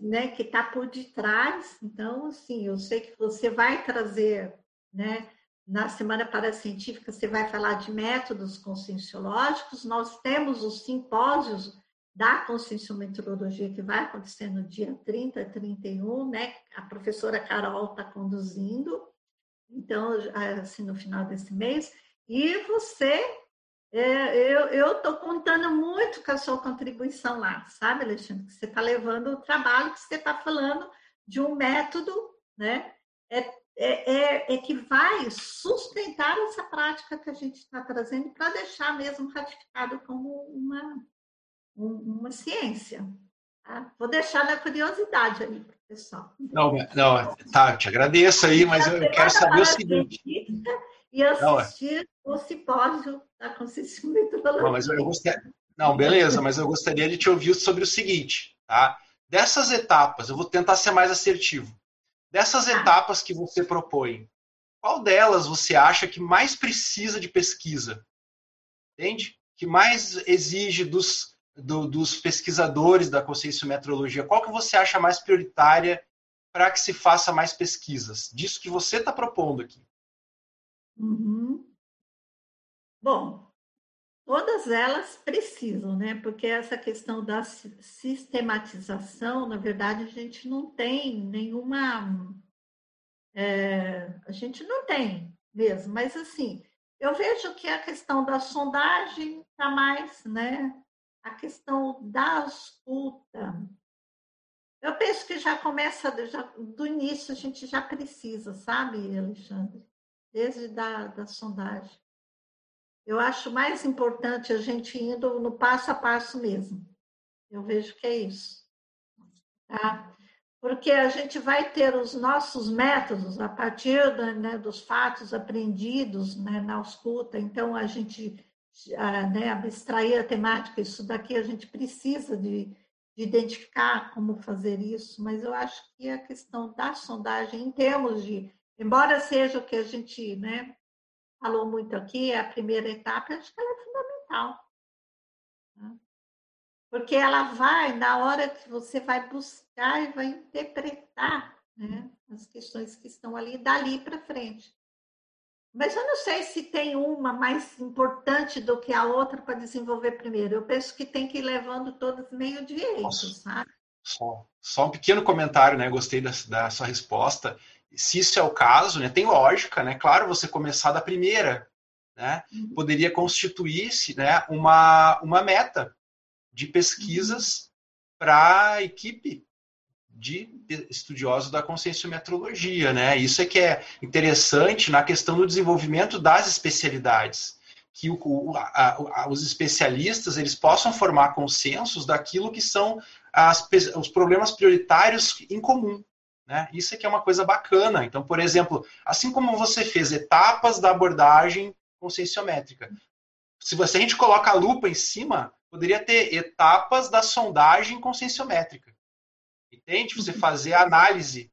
né, que está por detrás. Então, assim, eu sei que você vai trazer, né, na Semana Paracientífica, você vai falar de métodos conscienciológicos. Nós temos os simpósios da conscienciometeorologia que vai acontecer no dia 30 e 31, né? A professora Carol está conduzindo, então, assim, no final desse mês. E você é, eu estou contando muito com a sua contribuição lá, sabe, Alexandre? Você está levando o trabalho que você está falando de um método, né? É, é, é, é, que vai sustentar essa prática que a gente está trazendo para deixar mesmo ratificado como uma, uma ciência. Tá? Vou deixar na curiosidade aí, pessoal. Não, não, tá, te agradeço aí, mas eu quero saber o seguinte e assistir não, o simpósio da Conceição Meteorologia. Não, mas eu gostaria... não, beleza, mas eu gostaria de te ouvir sobre o seguinte, tá? Dessas etapas, eu vou tentar ser mais assertivo. Dessas ah. etapas que você propõe, qual delas você acha que mais precisa de pesquisa? Entende? Que mais exige dos, do, dos pesquisadores da consciência metrologia? Qual que você acha mais prioritária para que se faça mais pesquisas? Disso que você está propondo aqui. Uhum. Bom, todas elas precisam, né? Porque essa questão da sistematização, na verdade, a gente não tem nenhuma. É, a gente não tem mesmo, mas assim, eu vejo que a questão da sondagem está mais, né? A questão da escuta. Eu penso que já começa, já, do início a gente já precisa, sabe, Alexandre? desde da, da sondagem. Eu acho mais importante a gente indo no passo a passo mesmo. Eu vejo que é isso. Tá? Porque a gente vai ter os nossos métodos a partir né, dos fatos aprendidos né, na escuta. Então, a gente né, abstrair a temática, isso daqui a gente precisa de, de identificar como fazer isso, mas eu acho que a questão da sondagem, em termos de, embora seja o que a gente né, falou muito aqui, a primeira etapa, acho que ela é fundamental. Né? Porque ela vai, na hora que você vai buscar e vai interpretar né, as questões que estão ali, dali para frente. Mas eu não sei se tem uma mais importante do que a outra para desenvolver primeiro. Eu penso que tem que ir levando todas meio de eixo, sabe? Só, só um pequeno comentário, né? Gostei da, da sua resposta. Se isso é o caso, né? Tem lógica, né? Claro, você começar da primeira, né? Uhum. Poderia constituir-se, né? Uma, uma meta de pesquisas uhum. para a equipe de estudiosos da conscienciometrologia, né? Isso é que é interessante na questão do desenvolvimento das especialidades, que o, a, a, os especialistas eles possam formar consensos daquilo que são as, os problemas prioritários em comum, né? Isso é que é uma coisa bacana. Então, por exemplo, assim como você fez etapas da abordagem conscienciométrica, se você a gente coloca a lupa em cima, poderia ter etapas da sondagem conscienciométrica. Entende? Você fazer a análise.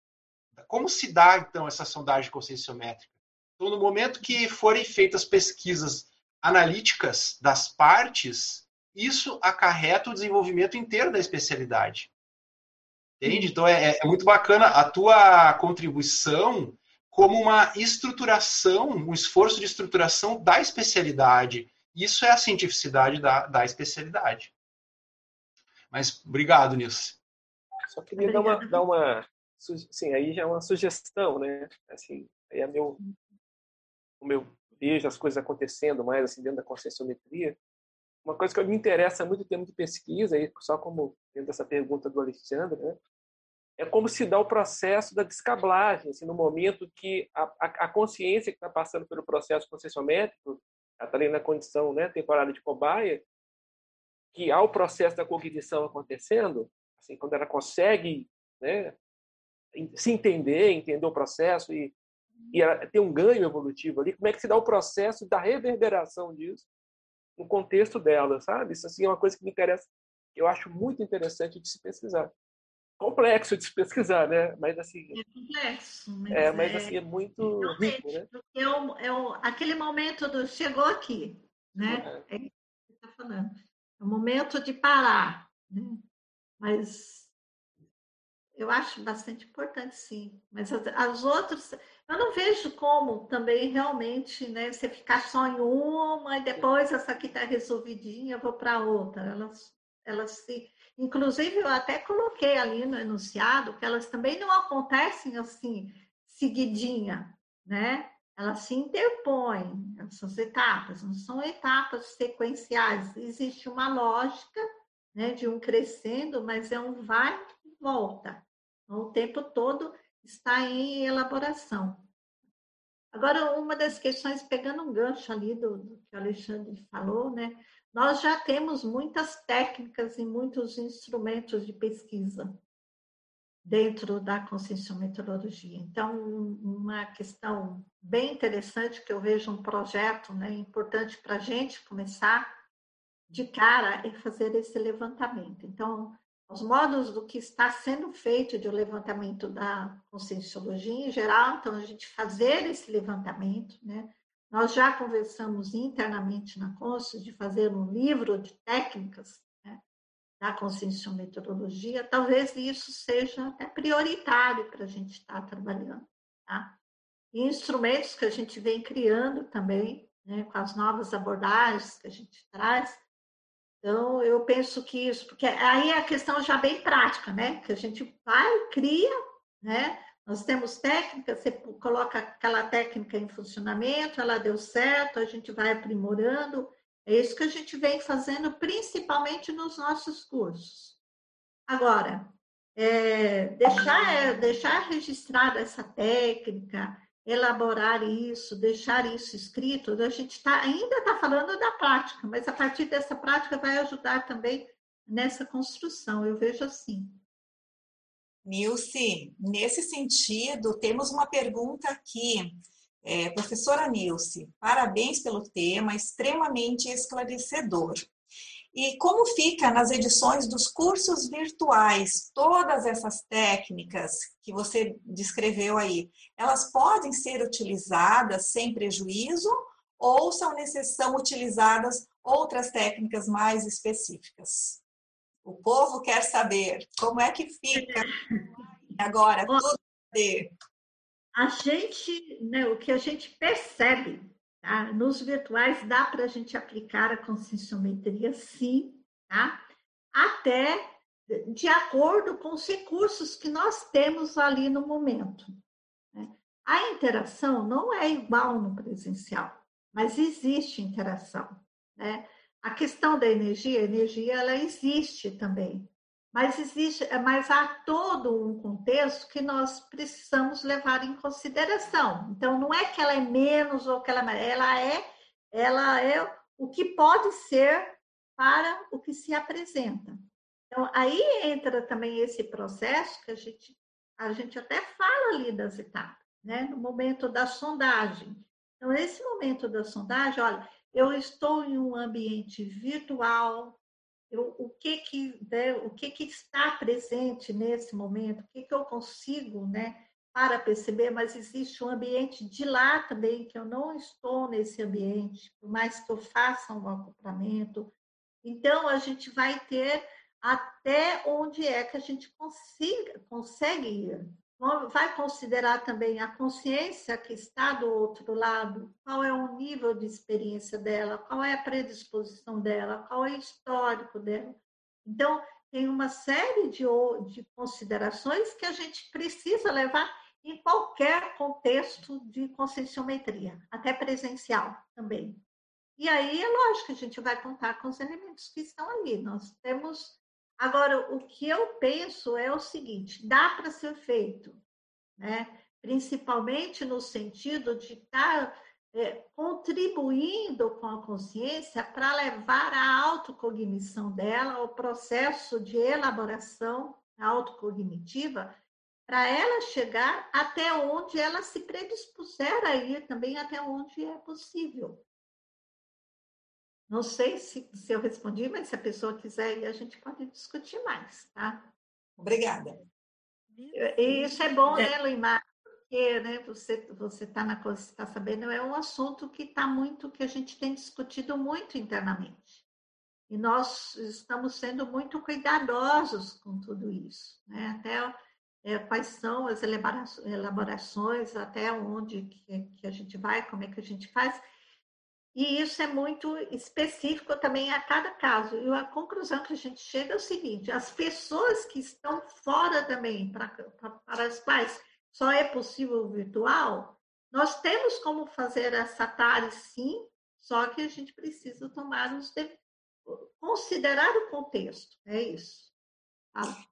Como se dá, então, essa sondagem conscienciométrica? Então, no momento que forem feitas pesquisas analíticas das partes, isso acarreta o desenvolvimento inteiro da especialidade. Entende? Então, é, é muito bacana a tua contribuição como uma estruturação, um esforço de estruturação da especialidade. Isso é a cientificidade da, da especialidade. Mas obrigado, Nilce. Só queria dar uma, dar uma, sim, aí já é uma sugestão, né? Assim, aí é meu, o meu vejo as coisas acontecendo mais assim dentro da conscienciometria. Uma coisa que me interessa muito em termos de pesquisa, só como dentro dessa pergunta do Alexandre, né? É como se dá o processo da descablagem, assim, no momento que a, a, a consciência que está passando pelo processo conscienciométrico, está ali na condição né, temporária de cobaia, que há o processo da cognição acontecendo, assim, quando ela consegue né, se entender, entender o processo e, e ela tem um ganho evolutivo ali, como é que se dá o processo da reverberação disso no contexto dela, sabe? Isso assim, é uma coisa que me interessa, que eu acho muito interessante de se pesquisar. Complexo de se pesquisar, né? Mas assim. É complexo. Mas é, mas assim, é muito rico, né? É, é aquele momento do chegou aqui, né? É, é isso que você está falando. É o momento de parar, né? Mas eu acho bastante importante, sim. Mas as, as outras, eu não vejo como também realmente né, você ficar só em uma e depois essa aqui está resolvidinha, eu vou para outra. Elas, elas se. Inclusive, eu até coloquei ali no enunciado que elas também não acontecem assim, seguidinha, né? Elas se interpõem, essas etapas, não são etapas sequenciais. Existe uma lógica né, de um crescendo, mas é um vai e volta. Então, o tempo todo está em elaboração. Agora, uma das questões, pegando um gancho ali do, do que o Alexandre falou, né, nós já temos muitas técnicas e muitos instrumentos de pesquisa dentro da conscienciometrologia. Então, uma questão bem interessante que eu vejo um projeto né, importante para a gente começar de cara é fazer esse levantamento. Então, os modos do que está sendo feito de um levantamento da conscienciologia em geral, então a gente fazer esse levantamento, né? Nós já conversamos internamente na Consciência de fazer um livro de técnicas né, da conscienciometodologia, talvez isso seja até prioritário para a gente estar trabalhando, tá? E instrumentos que a gente vem criando também, né, com as novas abordagens que a gente traz, então, eu penso que isso, porque aí é a questão já bem prática, né? Que a gente vai, cria, né? Nós temos técnica, você coloca aquela técnica em funcionamento, ela deu certo, a gente vai aprimorando. É isso que a gente vem fazendo, principalmente nos nossos cursos. Agora, é, deixar, é, deixar registrada essa técnica, elaborar isso, deixar isso escrito, a gente tá, ainda está falando da prática, mas a partir dessa prática vai ajudar também nessa construção, eu vejo assim. Nilce, nesse sentido, temos uma pergunta aqui. É, professora Nilce, parabéns pelo tema, extremamente esclarecedor. E como fica nas edições dos cursos virtuais, todas essas técnicas que você descreveu aí, elas podem ser utilizadas sem prejuízo ou são, são utilizadas outras técnicas mais específicas? O povo quer saber como é que fica agora tudo a gente, né, o que a gente percebe tá? nos virtuais, dá para a gente aplicar a conscienciometria, sim, tá? até de acordo com os recursos que nós temos ali no momento. Né? A interação não é igual no presencial, mas existe interação. Né? A questão da energia, a energia ela existe também, mas existe, mas há todo um contexto que nós precisamos levar em consideração. Então, não é que ela é menos ou que ela é, ela é, ela é o que pode ser para o que se apresenta. Então, aí entra também esse processo que a gente, a gente até fala ali das etapas, né? No momento da sondagem. Então, nesse momento da sondagem, olha, eu estou em um ambiente virtual, eu, o que que né, o que que está presente nesse momento, o que que eu consigo, né, para perceber, mas existe um ambiente de lá também que eu não estou nesse ambiente, por mais que eu faça um acoplamento. Então a gente vai ter até onde é que a gente consiga, consegue ir vai considerar também a consciência que está do outro lado, qual é o nível de experiência dela, qual é a predisposição dela, qual é o histórico dela. Então, tem uma série de, de considerações que a gente precisa levar em qualquer contexto de conscienciometria, até presencial também. E aí, é lógico que a gente vai contar com os elementos que estão ali. Nós temos Agora, o que eu penso é o seguinte: dá para ser feito, né? principalmente no sentido de estar tá, é, contribuindo com a consciência para levar a autocognição dela, o processo de elaboração autocognitiva, para ela chegar até onde ela se predispuser a ir, também até onde é possível. Não sei se, se eu respondi, mas se a pessoa quiser a gente pode discutir mais, tá? Obrigada. E isso é bom, é. né, Luimar? Porque né, você você está na coisa, está sabendo, é um assunto que está muito, que a gente tem discutido muito internamente. E nós estamos sendo muito cuidadosos com tudo isso, né? Até é, quais são as elaborações, até onde que, que a gente vai, como é que a gente faz. E isso é muito específico também a cada caso. E a conclusão que a gente chega é o seguinte: as pessoas que estão fora também, para, as quais só é possível o virtual, nós temos como fazer essa TARE sim, só que a gente precisa tomar os. considerar o contexto. É isso. Tá?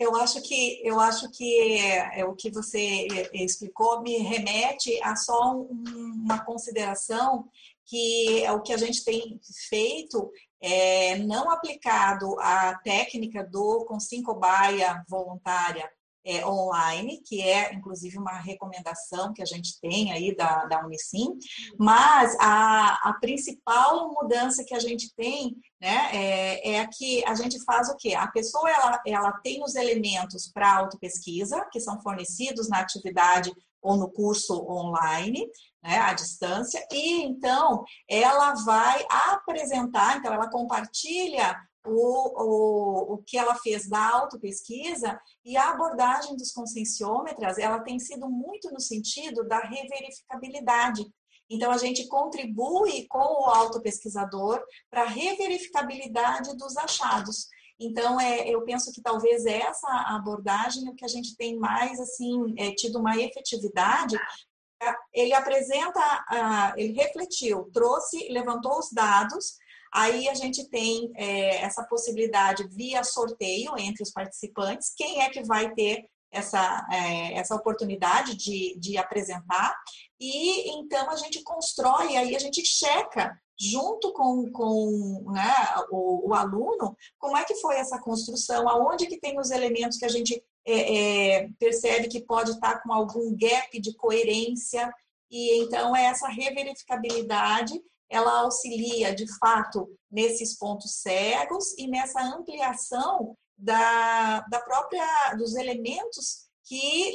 Eu acho que eu acho que é, é, o que você explicou me remete a só um, uma consideração que é o que a gente tem feito é não aplicado a técnica do com cinco baia voluntária é, online, que é inclusive uma recomendação que a gente tem aí da, da Unicim, mas a, a principal mudança que a gente tem né, é, é que a gente faz o quê? A pessoa ela, ela tem os elementos para autopesquisa, que são fornecidos na atividade ou no curso online, né, à distância, e então ela vai apresentar, então ela compartilha o, o, o que ela fez da autopesquisa e a abordagem dos conscienciômetras, ela tem sido muito no sentido da reverificabilidade. Então, a gente contribui com o autopesquisador para a reverificabilidade dos achados. Então, é, eu penso que talvez essa abordagem é o que a gente tem mais, assim, é, tido uma efetividade. Ele apresenta, ele refletiu, trouxe, levantou os dados, Aí a gente tem é, essa possibilidade via sorteio entre os participantes, quem é que vai ter essa, é, essa oportunidade de, de apresentar, e então a gente constrói, aí a gente checa junto com, com né, o, o, aluno, como é que foi essa construção, aonde que tem os elementos que a gente é, é, percebe que pode estar com algum gap de coerência, e então essa reverificabilidade ela auxilia de fato nesses pontos cegos e nessa ampliação da, da própria dos elementos que,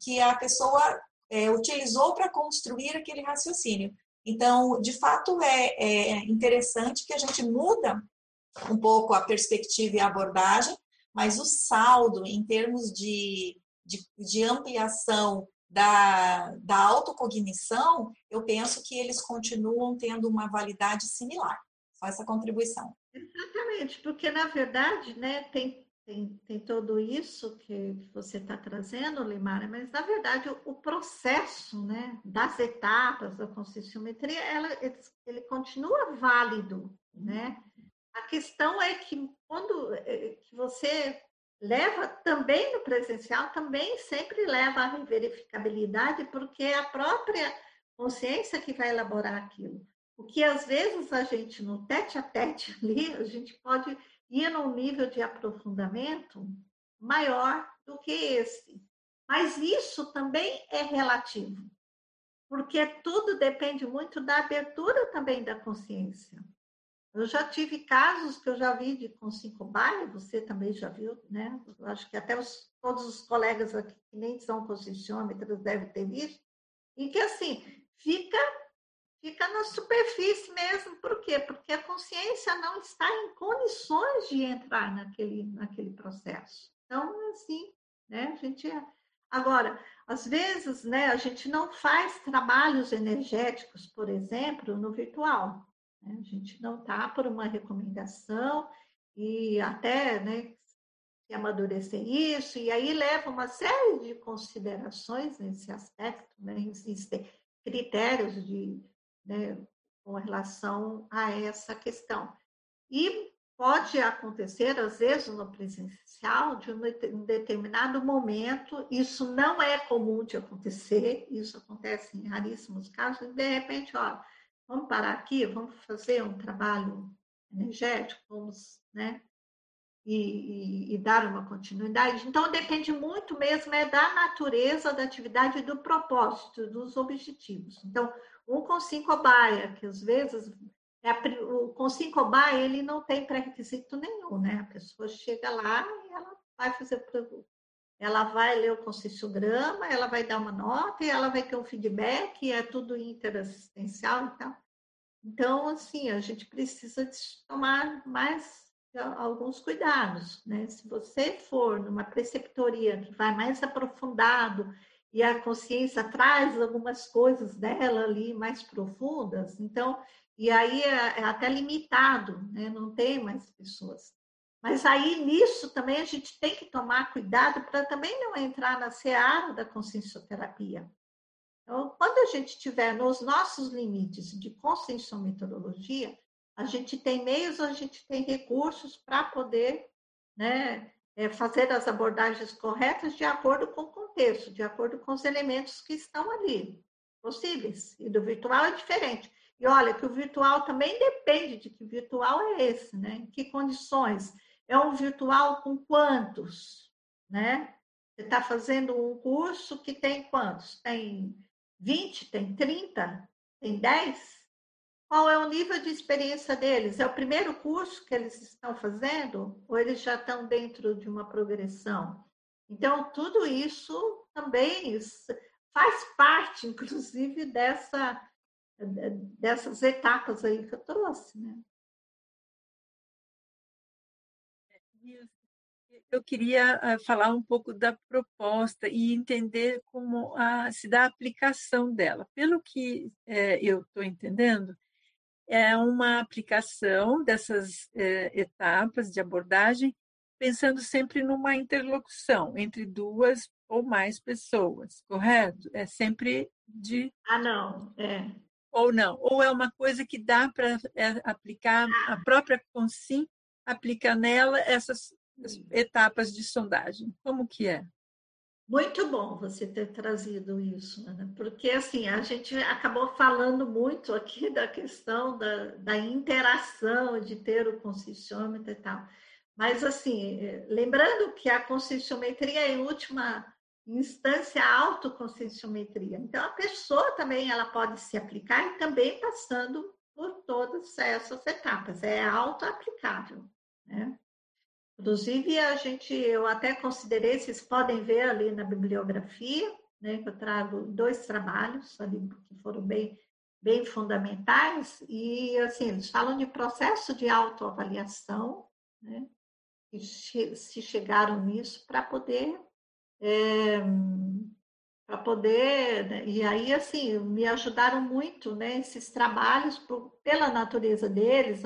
que a pessoa é, utilizou para construir aquele raciocínio. Então, de fato, é, é interessante que a gente muda um pouco a perspectiva e a abordagem, mas o saldo em termos de, de, de ampliação da, da autocognição, eu penso que eles continuam tendo uma validade similar. Só essa contribuição. Exatamente, porque na verdade, né, tem, tem, tem tudo isso que você está trazendo, Limara, mas na verdade o, o, processo né, das etapas da conscienciometria, ela, ele, ele continua válido, né? A questão é que quando é, que você leva também no presencial, também sempre leva a verificabilidade, porque é a própria consciência que vai elaborar aquilo. O que às vezes a gente, no tete a tete ali, a gente pode ir num nível de aprofundamento maior do que esse. Mas isso também é relativo, porque tudo depende muito da abertura também da consciência. Eu já tive casos que eu já vi de com cinco bairros, você também já viu, né? Eu acho que até os, todos os colegas aqui que nem são posicionômetros devem ter visto, em que assim fica fica na superfície mesmo. Por quê? Porque a consciência não está em condições de entrar naquele, naquele processo. Então, assim, né? A gente é... Agora, às vezes, né, a gente não faz trabalhos energéticos, por exemplo, no virtual. Né? A gente não está por uma recomendação e até né, amadurecer isso, e aí leva uma série de considerações nesse aspecto, né? existem critérios de, né, com relação a essa questão. E pode acontecer, às vezes, no presencial, de um determinado momento, isso não é comum de acontecer, isso acontece em raríssimos casos, e de repente, ó, vamos parar aqui, vamos fazer um trabalho energético, vamos, né? E, e, e, dar uma continuidade. Então, depende muito mesmo é da natureza da atividade, do propósito, dos objetivos. Então, um com cinco baia, que às vezes é a, o com cinco baia, ele não tem pré-requisito nenhum, né? A pessoa chega lá e ela vai fazer ela vai ler o concessiograma, ela vai dar uma nota e ela vai ter um feedback, é tudo interassistencial e tal. Então, assim, a gente precisa tomar mais alguns cuidados, né? Se você for numa preceptoria que vai mais aprofundado e a consciência traz algumas coisas dela ali mais profundas, então, e aí é, é até limitado, né? Não tem mais pessoas. Mas aí nisso também a gente tem que tomar cuidado para também não entrar na seara da consciencioterapia. Então, quando a gente estiver nos nossos limites de conscienciometodologia, a gente tem meios, a gente tem recursos para poder né, é, fazer as abordagens corretas de acordo com o contexto, de acordo com os elementos que estão ali, possíveis. E do virtual é diferente. E olha que o virtual também depende de que virtual é esse, né? Em que condições é um virtual com quantos? Né? Você está fazendo um curso que tem quantos? Tem 20, tem 30, tem 10? Qual é o nível de experiência deles? É o primeiro curso que eles estão fazendo ou eles já estão dentro de uma progressão? Então, tudo isso também faz parte, inclusive, dessa, dessas etapas aí que eu trouxe, né? Eu queria uh, falar um pouco da proposta e entender como a, se dá a aplicação dela. Pelo que é, eu estou entendendo, é uma aplicação dessas é, etapas de abordagem, pensando sempre numa interlocução entre duas ou mais pessoas, correto? É sempre de. Ah, não, é. Ou não, ou é uma coisa que dá para é, aplicar, a própria Consim aplica nela essas etapas de sondagem. Como que é? Muito bom você ter trazido isso, Ana, porque assim, a gente acabou falando muito aqui da questão da, da interação, de ter o conscienciômetro e tal. Mas assim, lembrando que a conscienciometria, em última instância autoconscienciometria. Então, a pessoa também ela pode se aplicar e também passando por todas essas etapas. É auto-aplicável, né? Inclusive, a gente, eu até considerei, vocês podem ver ali na bibliografia, né, que eu trago dois trabalhos ali que foram bem, bem fundamentais, e assim, eles falam de processo de autoavaliação, né, se chegaram nisso para poder é, para poder né, e aí assim me ajudaram muito né esses trabalhos por, pela natureza deles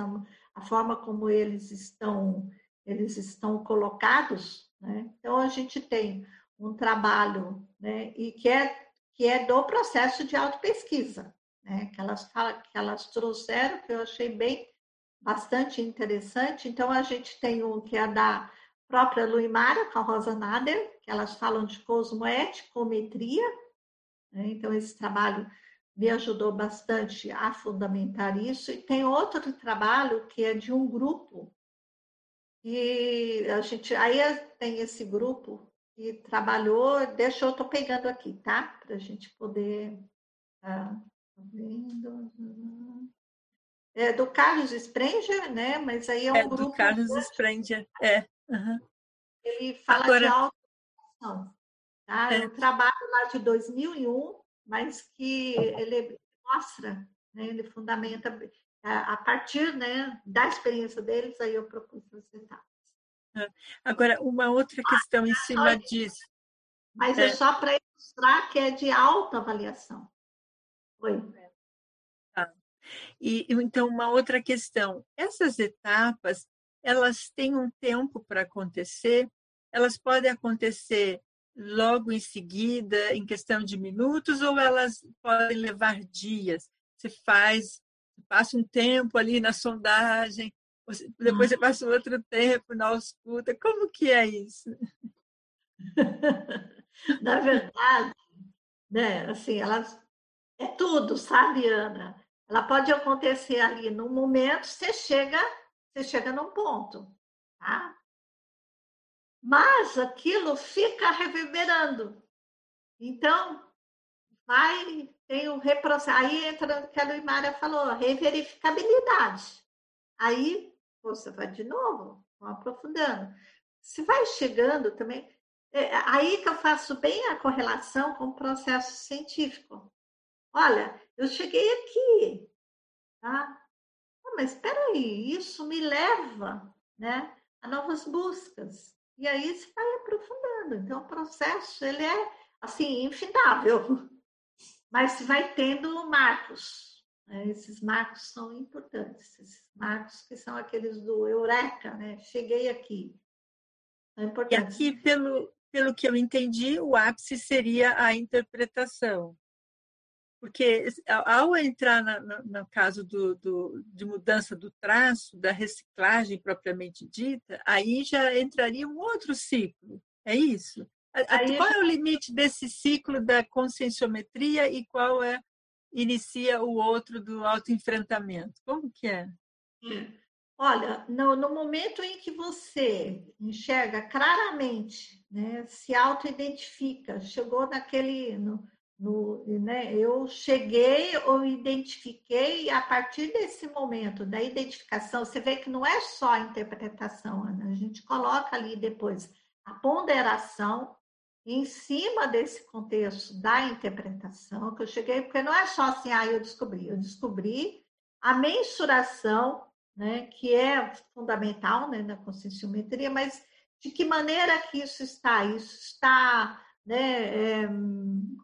a, forma como eles estão eles estão colocados né? então a gente tem um trabalho né e que é que é do processo de autopesquisa né que elas que elas trouxeram que eu achei bem bastante interessante então a gente tem um que é da própria Luimara, com a Rosa Nader, que elas falam de cosmoeticometria. Né? Então, esse trabalho me ajudou bastante a fundamentar isso. E tem outro trabalho que é de um grupo, e a gente aí tem esse grupo que trabalhou, deixa eu estou pegando aqui, tá? Para a gente poder. Ah, vendo. É do Carlos Sprenger, né? Mas aí é um é grupo. Do Carlos Sprenger, é. Uhum. Ele fala Agora... de autoeducação. Tá? É um trabalho lá de 2001, mas que ele mostra, né? ele fundamenta a partir né, da experiência deles, aí eu propus as etapas. É. Agora, uma outra questão em cima disso. Mas é, é só para ilustrar que é de autoavaliação. Oi. Tá. E então, uma outra questão. Essas etapas, elas têm um tempo para acontecer, elas podem acontecer logo em seguida, em questão de minutos, ou elas podem levar dias. Você faz, passa um tempo ali na sondagem, depois você passa outro tempo na ausculta. Como que é isso? na verdade, né, assim, elas é tudo, sabe, Ana? Ela pode acontecer ali no momento, você chega você chega num ponto, tá? Mas aquilo fica reverberando. Então, vai, tem o reprocesso. Aí entra o que a Luimária falou, reverificabilidade. Aí você vai de novo, aprofundando. Se vai chegando também, é aí que eu faço bem a correlação com o processo científico. Olha, eu cheguei aqui, tá? mas espera aí, isso me leva né, a novas buscas. E aí se vai aprofundando. Então, o processo ele é assim infindável, mas vai tendo marcos. Né? Esses marcos são importantes. Esses marcos que são aqueles do eureka, né? Cheguei aqui. São importantes. E aqui, pelo, pelo que eu entendi, o ápice seria a interpretação. Porque ao entrar na, na, no caso do, do, de mudança do traço, da reciclagem propriamente dita, aí já entraria um outro ciclo. É isso? Aí qual é o limite desse ciclo da conscienciometria e qual é inicia o outro do autoenfrentamento? Como que é? é. Olha, no, no, momento em que você enxerga claramente, né, se auto-identifica, chegou naquele, no, no, né, eu cheguei, eu identifiquei, e a partir desse momento da identificação, você vê que não é só a interpretação, Ana, a gente coloca ali depois a ponderação em cima desse contexto da interpretação, que eu cheguei, porque não é só assim, ah, eu descobri, eu descobri a mensuração, né, que é fundamental né, na conscienciometria, mas de que maneira que isso está? Isso está né? É,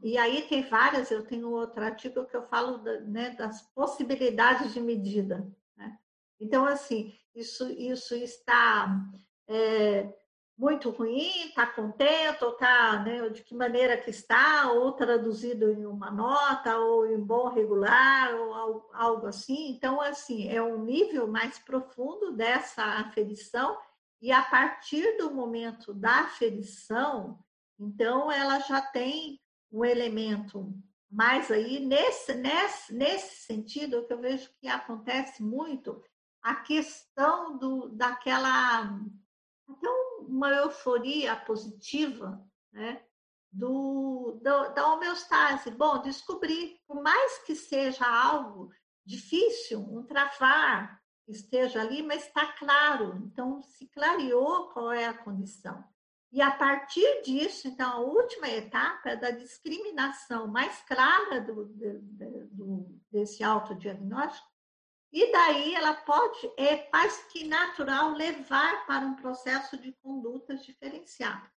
e aí tem várias, eu tenho outro artigo que eu falo da, né, das possibilidades de medida. Né? Então, assim, isso, isso está é, muito ruim, está contente, ou está, né, de que maneira que está, ou traduzido em uma nota, ou em bom regular, ou algo assim. Então, assim, é um nível mais profundo dessa aferição, e a partir do momento da aferição, então, ela já tem um elemento mais aí, nesse, nesse, nesse sentido, que eu vejo que acontece muito, a questão do, daquela, até uma euforia positiva, né? do, do, da homeostase. Bom, descobri, por mais que seja algo difícil, um travar esteja ali, mas está claro. Então, se clareou qual é a condição. E a partir disso, então, a última etapa é da discriminação mais clara do, do, do, desse autodiagnóstico, e daí ela pode, é quase que natural, levar para um processo de condutas diferenciadas.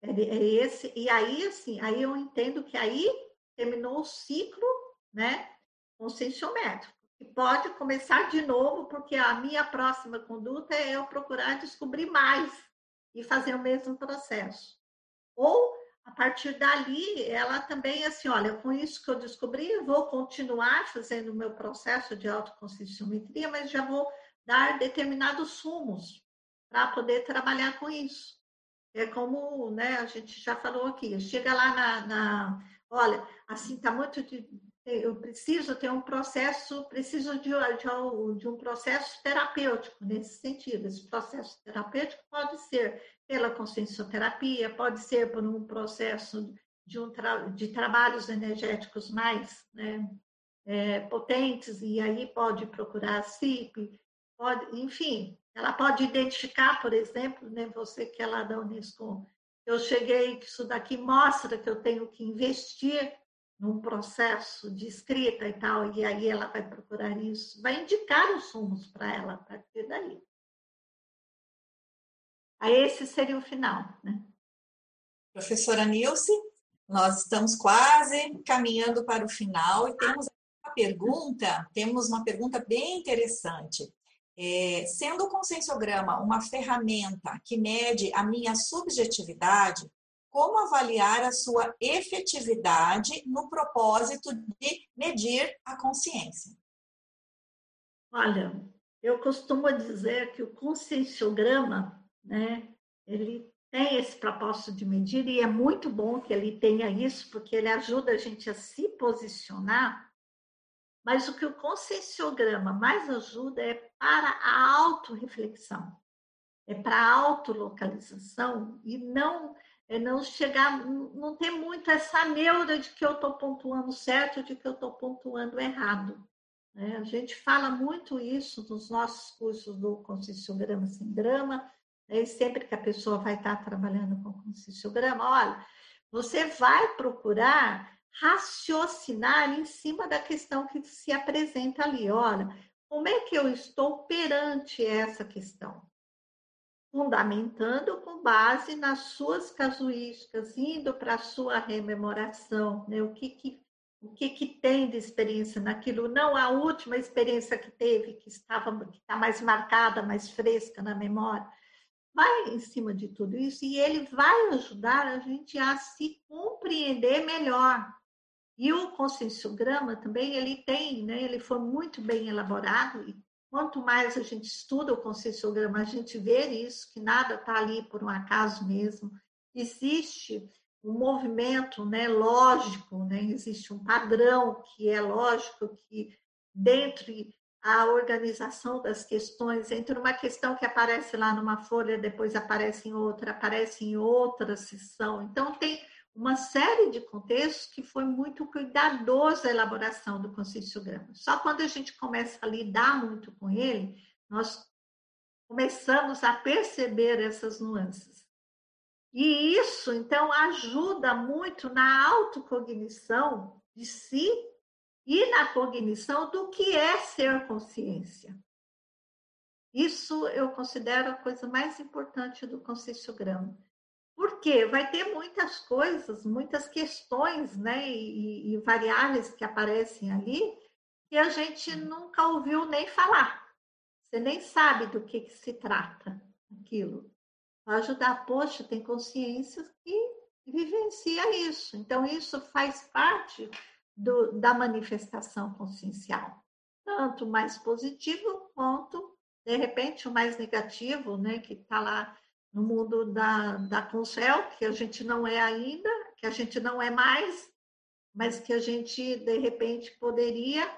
É, é esse, e aí, assim, aí eu entendo que aí terminou o ciclo, né, conscienciométrico. E pode começar de novo, porque a minha próxima conduta é eu procurar descobrir mais e fazer o mesmo processo. Ou, a partir dali, ela também, assim, olha, com isso que eu descobri, eu vou continuar fazendo o meu processo de autoconscienciometria, mas já vou dar determinados sumos para poder trabalhar com isso. É como né, a gente já falou aqui, chega lá na, na olha, assim está muito eu preciso ter um processo, preciso de, de, de, um processo terapêutico nesse sentido. Esse processo terapêutico pode ser pela consciencioterapia, pode ser por um processo de, um tra, de trabalhos energéticos mais né, é, potentes, e aí pode procurar a CIP, pode, enfim, ela pode identificar, por exemplo, né, você que é lá da Unesco, eu cheguei, que isso daqui mostra que eu tenho que investir num processo de escrita e tal, e aí ela vai procurar isso, vai indicar os sumos para ela a partir daí. Aí esse seria o final, né? Professora Nilce, nós estamos quase caminhando para o final e temos uma pergunta, temos uma pergunta bem interessante. É, sendo o conscienciograma uma ferramenta que mede a minha subjetividade, como avaliar a sua efetividade no propósito de medir a consciência? Olha, eu costumo dizer que o conscienciograma, né, ele tem esse propósito de medir e é muito bom que ele tenha isso, porque ele ajuda a gente a se posicionar. Mas o que o conscienciograma mais ajuda é para a autorreflexão, é para a autolocalização e não é não chegar, não ter muito essa neura de que eu estou pontuando certo, de que eu estou pontuando errado. Né? A gente fala muito isso nos nossos cursos do Conscienciograma Sem Drama, né? sempre que a pessoa vai estar trabalhando com Conscienciograma, olha, você vai procurar raciocinar em cima da questão que se apresenta ali. Olha, como é que eu estou perante essa questão? Fundamentando com base nas suas casuísticas, indo para a sua rememoração, né? o que, que o que, que tem de experiência naquilo, não a última experiência que teve, que estava que está mais marcada, mais fresca na memória. Vai em cima de tudo isso e ele vai ajudar a gente a se compreender melhor. E o conscienciograma também, ele tem, né, ele foi muito bem elaborado e Quanto mais a gente estuda o conscienciograma, a gente vê isso, que nada está ali por um acaso mesmo. Existe um movimento né, lógico, né? existe um padrão que é lógico que dentro a organização das questões, entre uma questão que aparece lá numa folha, depois aparece em outra, aparece em outra sessão. Então, tem uma série de contextos que foi muito cuidadosa a elaboração do conscienciograma. Só quando a gente começa a lidar muito com ele, nós começamos a perceber essas nuances. E isso, então, ajuda muito na autocognição de si e na cognição do que é ser consciência. Isso eu considero a coisa mais importante do conscienciograma. Porque vai ter muitas coisas, muitas questões, né, e, e variáveis que aparecem ali que a gente nunca ouviu nem falar. Você nem sabe do que, que se trata aquilo. Vai ajudar, poxa, tem consciência que vivencia isso. Então, isso faz parte do, da manifestação consciencial. Tanto mais positivo quanto, de repente, o mais negativo, né, que está lá no mundo da, da Concel, que a gente não é ainda, que a gente não é mais, mas que a gente, de repente, poderia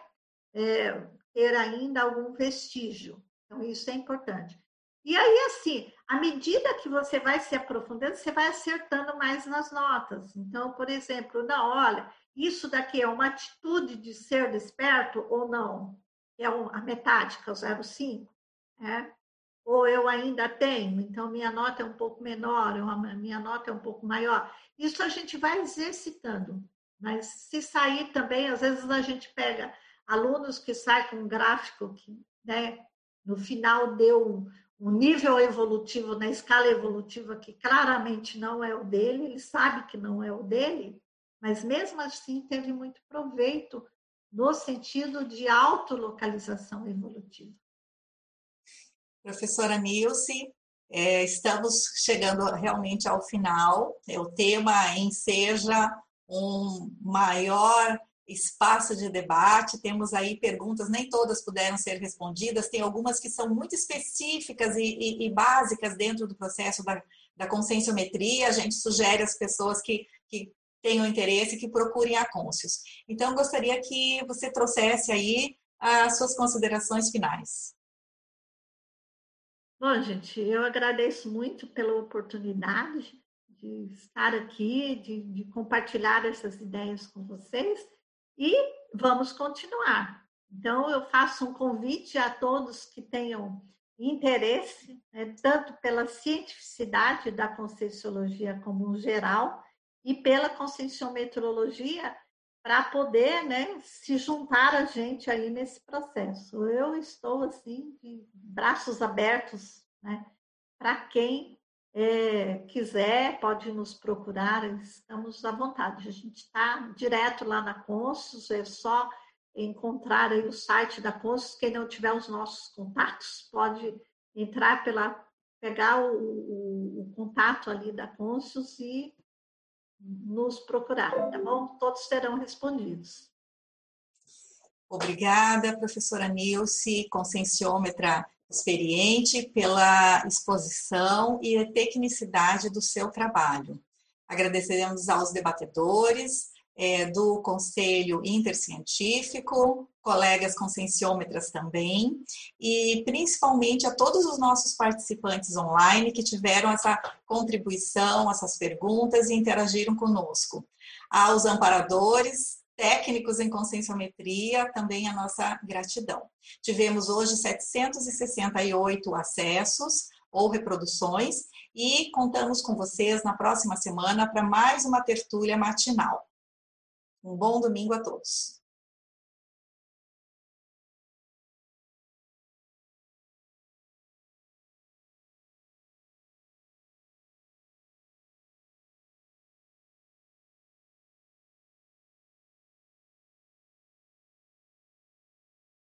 é, ter ainda algum vestígio. Então, isso é importante. E aí, assim, à medida que você vai se aprofundando, você vai acertando mais nas notas. Então, por exemplo, não, olha, isso daqui é uma atitude de ser desperto ou não? É a metádica, o 0,5, é? Ou eu ainda tenho, então minha nota é um pouco menor, minha nota é um pouco maior. Isso a gente vai exercitando, mas se sair também, às vezes a gente pega alunos que saem com um gráfico que, né, no final deu um nível evolutivo na escala evolutiva que claramente não é o dele, ele sabe que não é o dele, mas mesmo assim teve muito proveito no sentido de autolocalização evolutiva. Professora Nilce, é, estamos chegando realmente ao final. O tema enseja um maior espaço de debate. Temos aí perguntas, nem todas puderam ser respondidas, tem algumas que são muito específicas e, e, e básicas dentro do processo da, da conscienciometria. A gente sugere às pessoas que, que tenham interesse que procurem a Conscius. Então, gostaria que você trouxesse aí as suas considerações finais. Bom, gente, eu agradeço muito pela oportunidade de estar aqui, de, de compartilhar essas ideias com vocês e vamos continuar. Então, eu faço um convite a todos que tenham interesse, né, tanto pela cientificidade da conscienciologia como um geral e pela conscienciometrologia, para poder né, se juntar a gente aí nesse processo. Eu estou assim de braços abertos né, para quem é, quiser, pode nos procurar, estamos à vontade. A gente está direto lá na Consus, é só encontrar aí o site da Consus. Quem não tiver os nossos contatos, pode entrar pela pegar o, o, o contato ali da Consus e nos procurar, tá bom? Todos serão respondidos. Obrigada, professora Nilce, conscienciômetra experiente, pela exposição e a tecnicidade do seu trabalho. Agradeceremos aos debatedores é, do Conselho Intercientífico, colegas conscienciômetras também, e principalmente a todos os nossos participantes online que tiveram essa contribuição, essas perguntas e interagiram conosco. Aos amparadores, técnicos em conscienciometria, também a nossa gratidão. Tivemos hoje 768 acessos ou reproduções e contamos com vocês na próxima semana para mais uma tertúlia matinal. Um bom domingo a todos.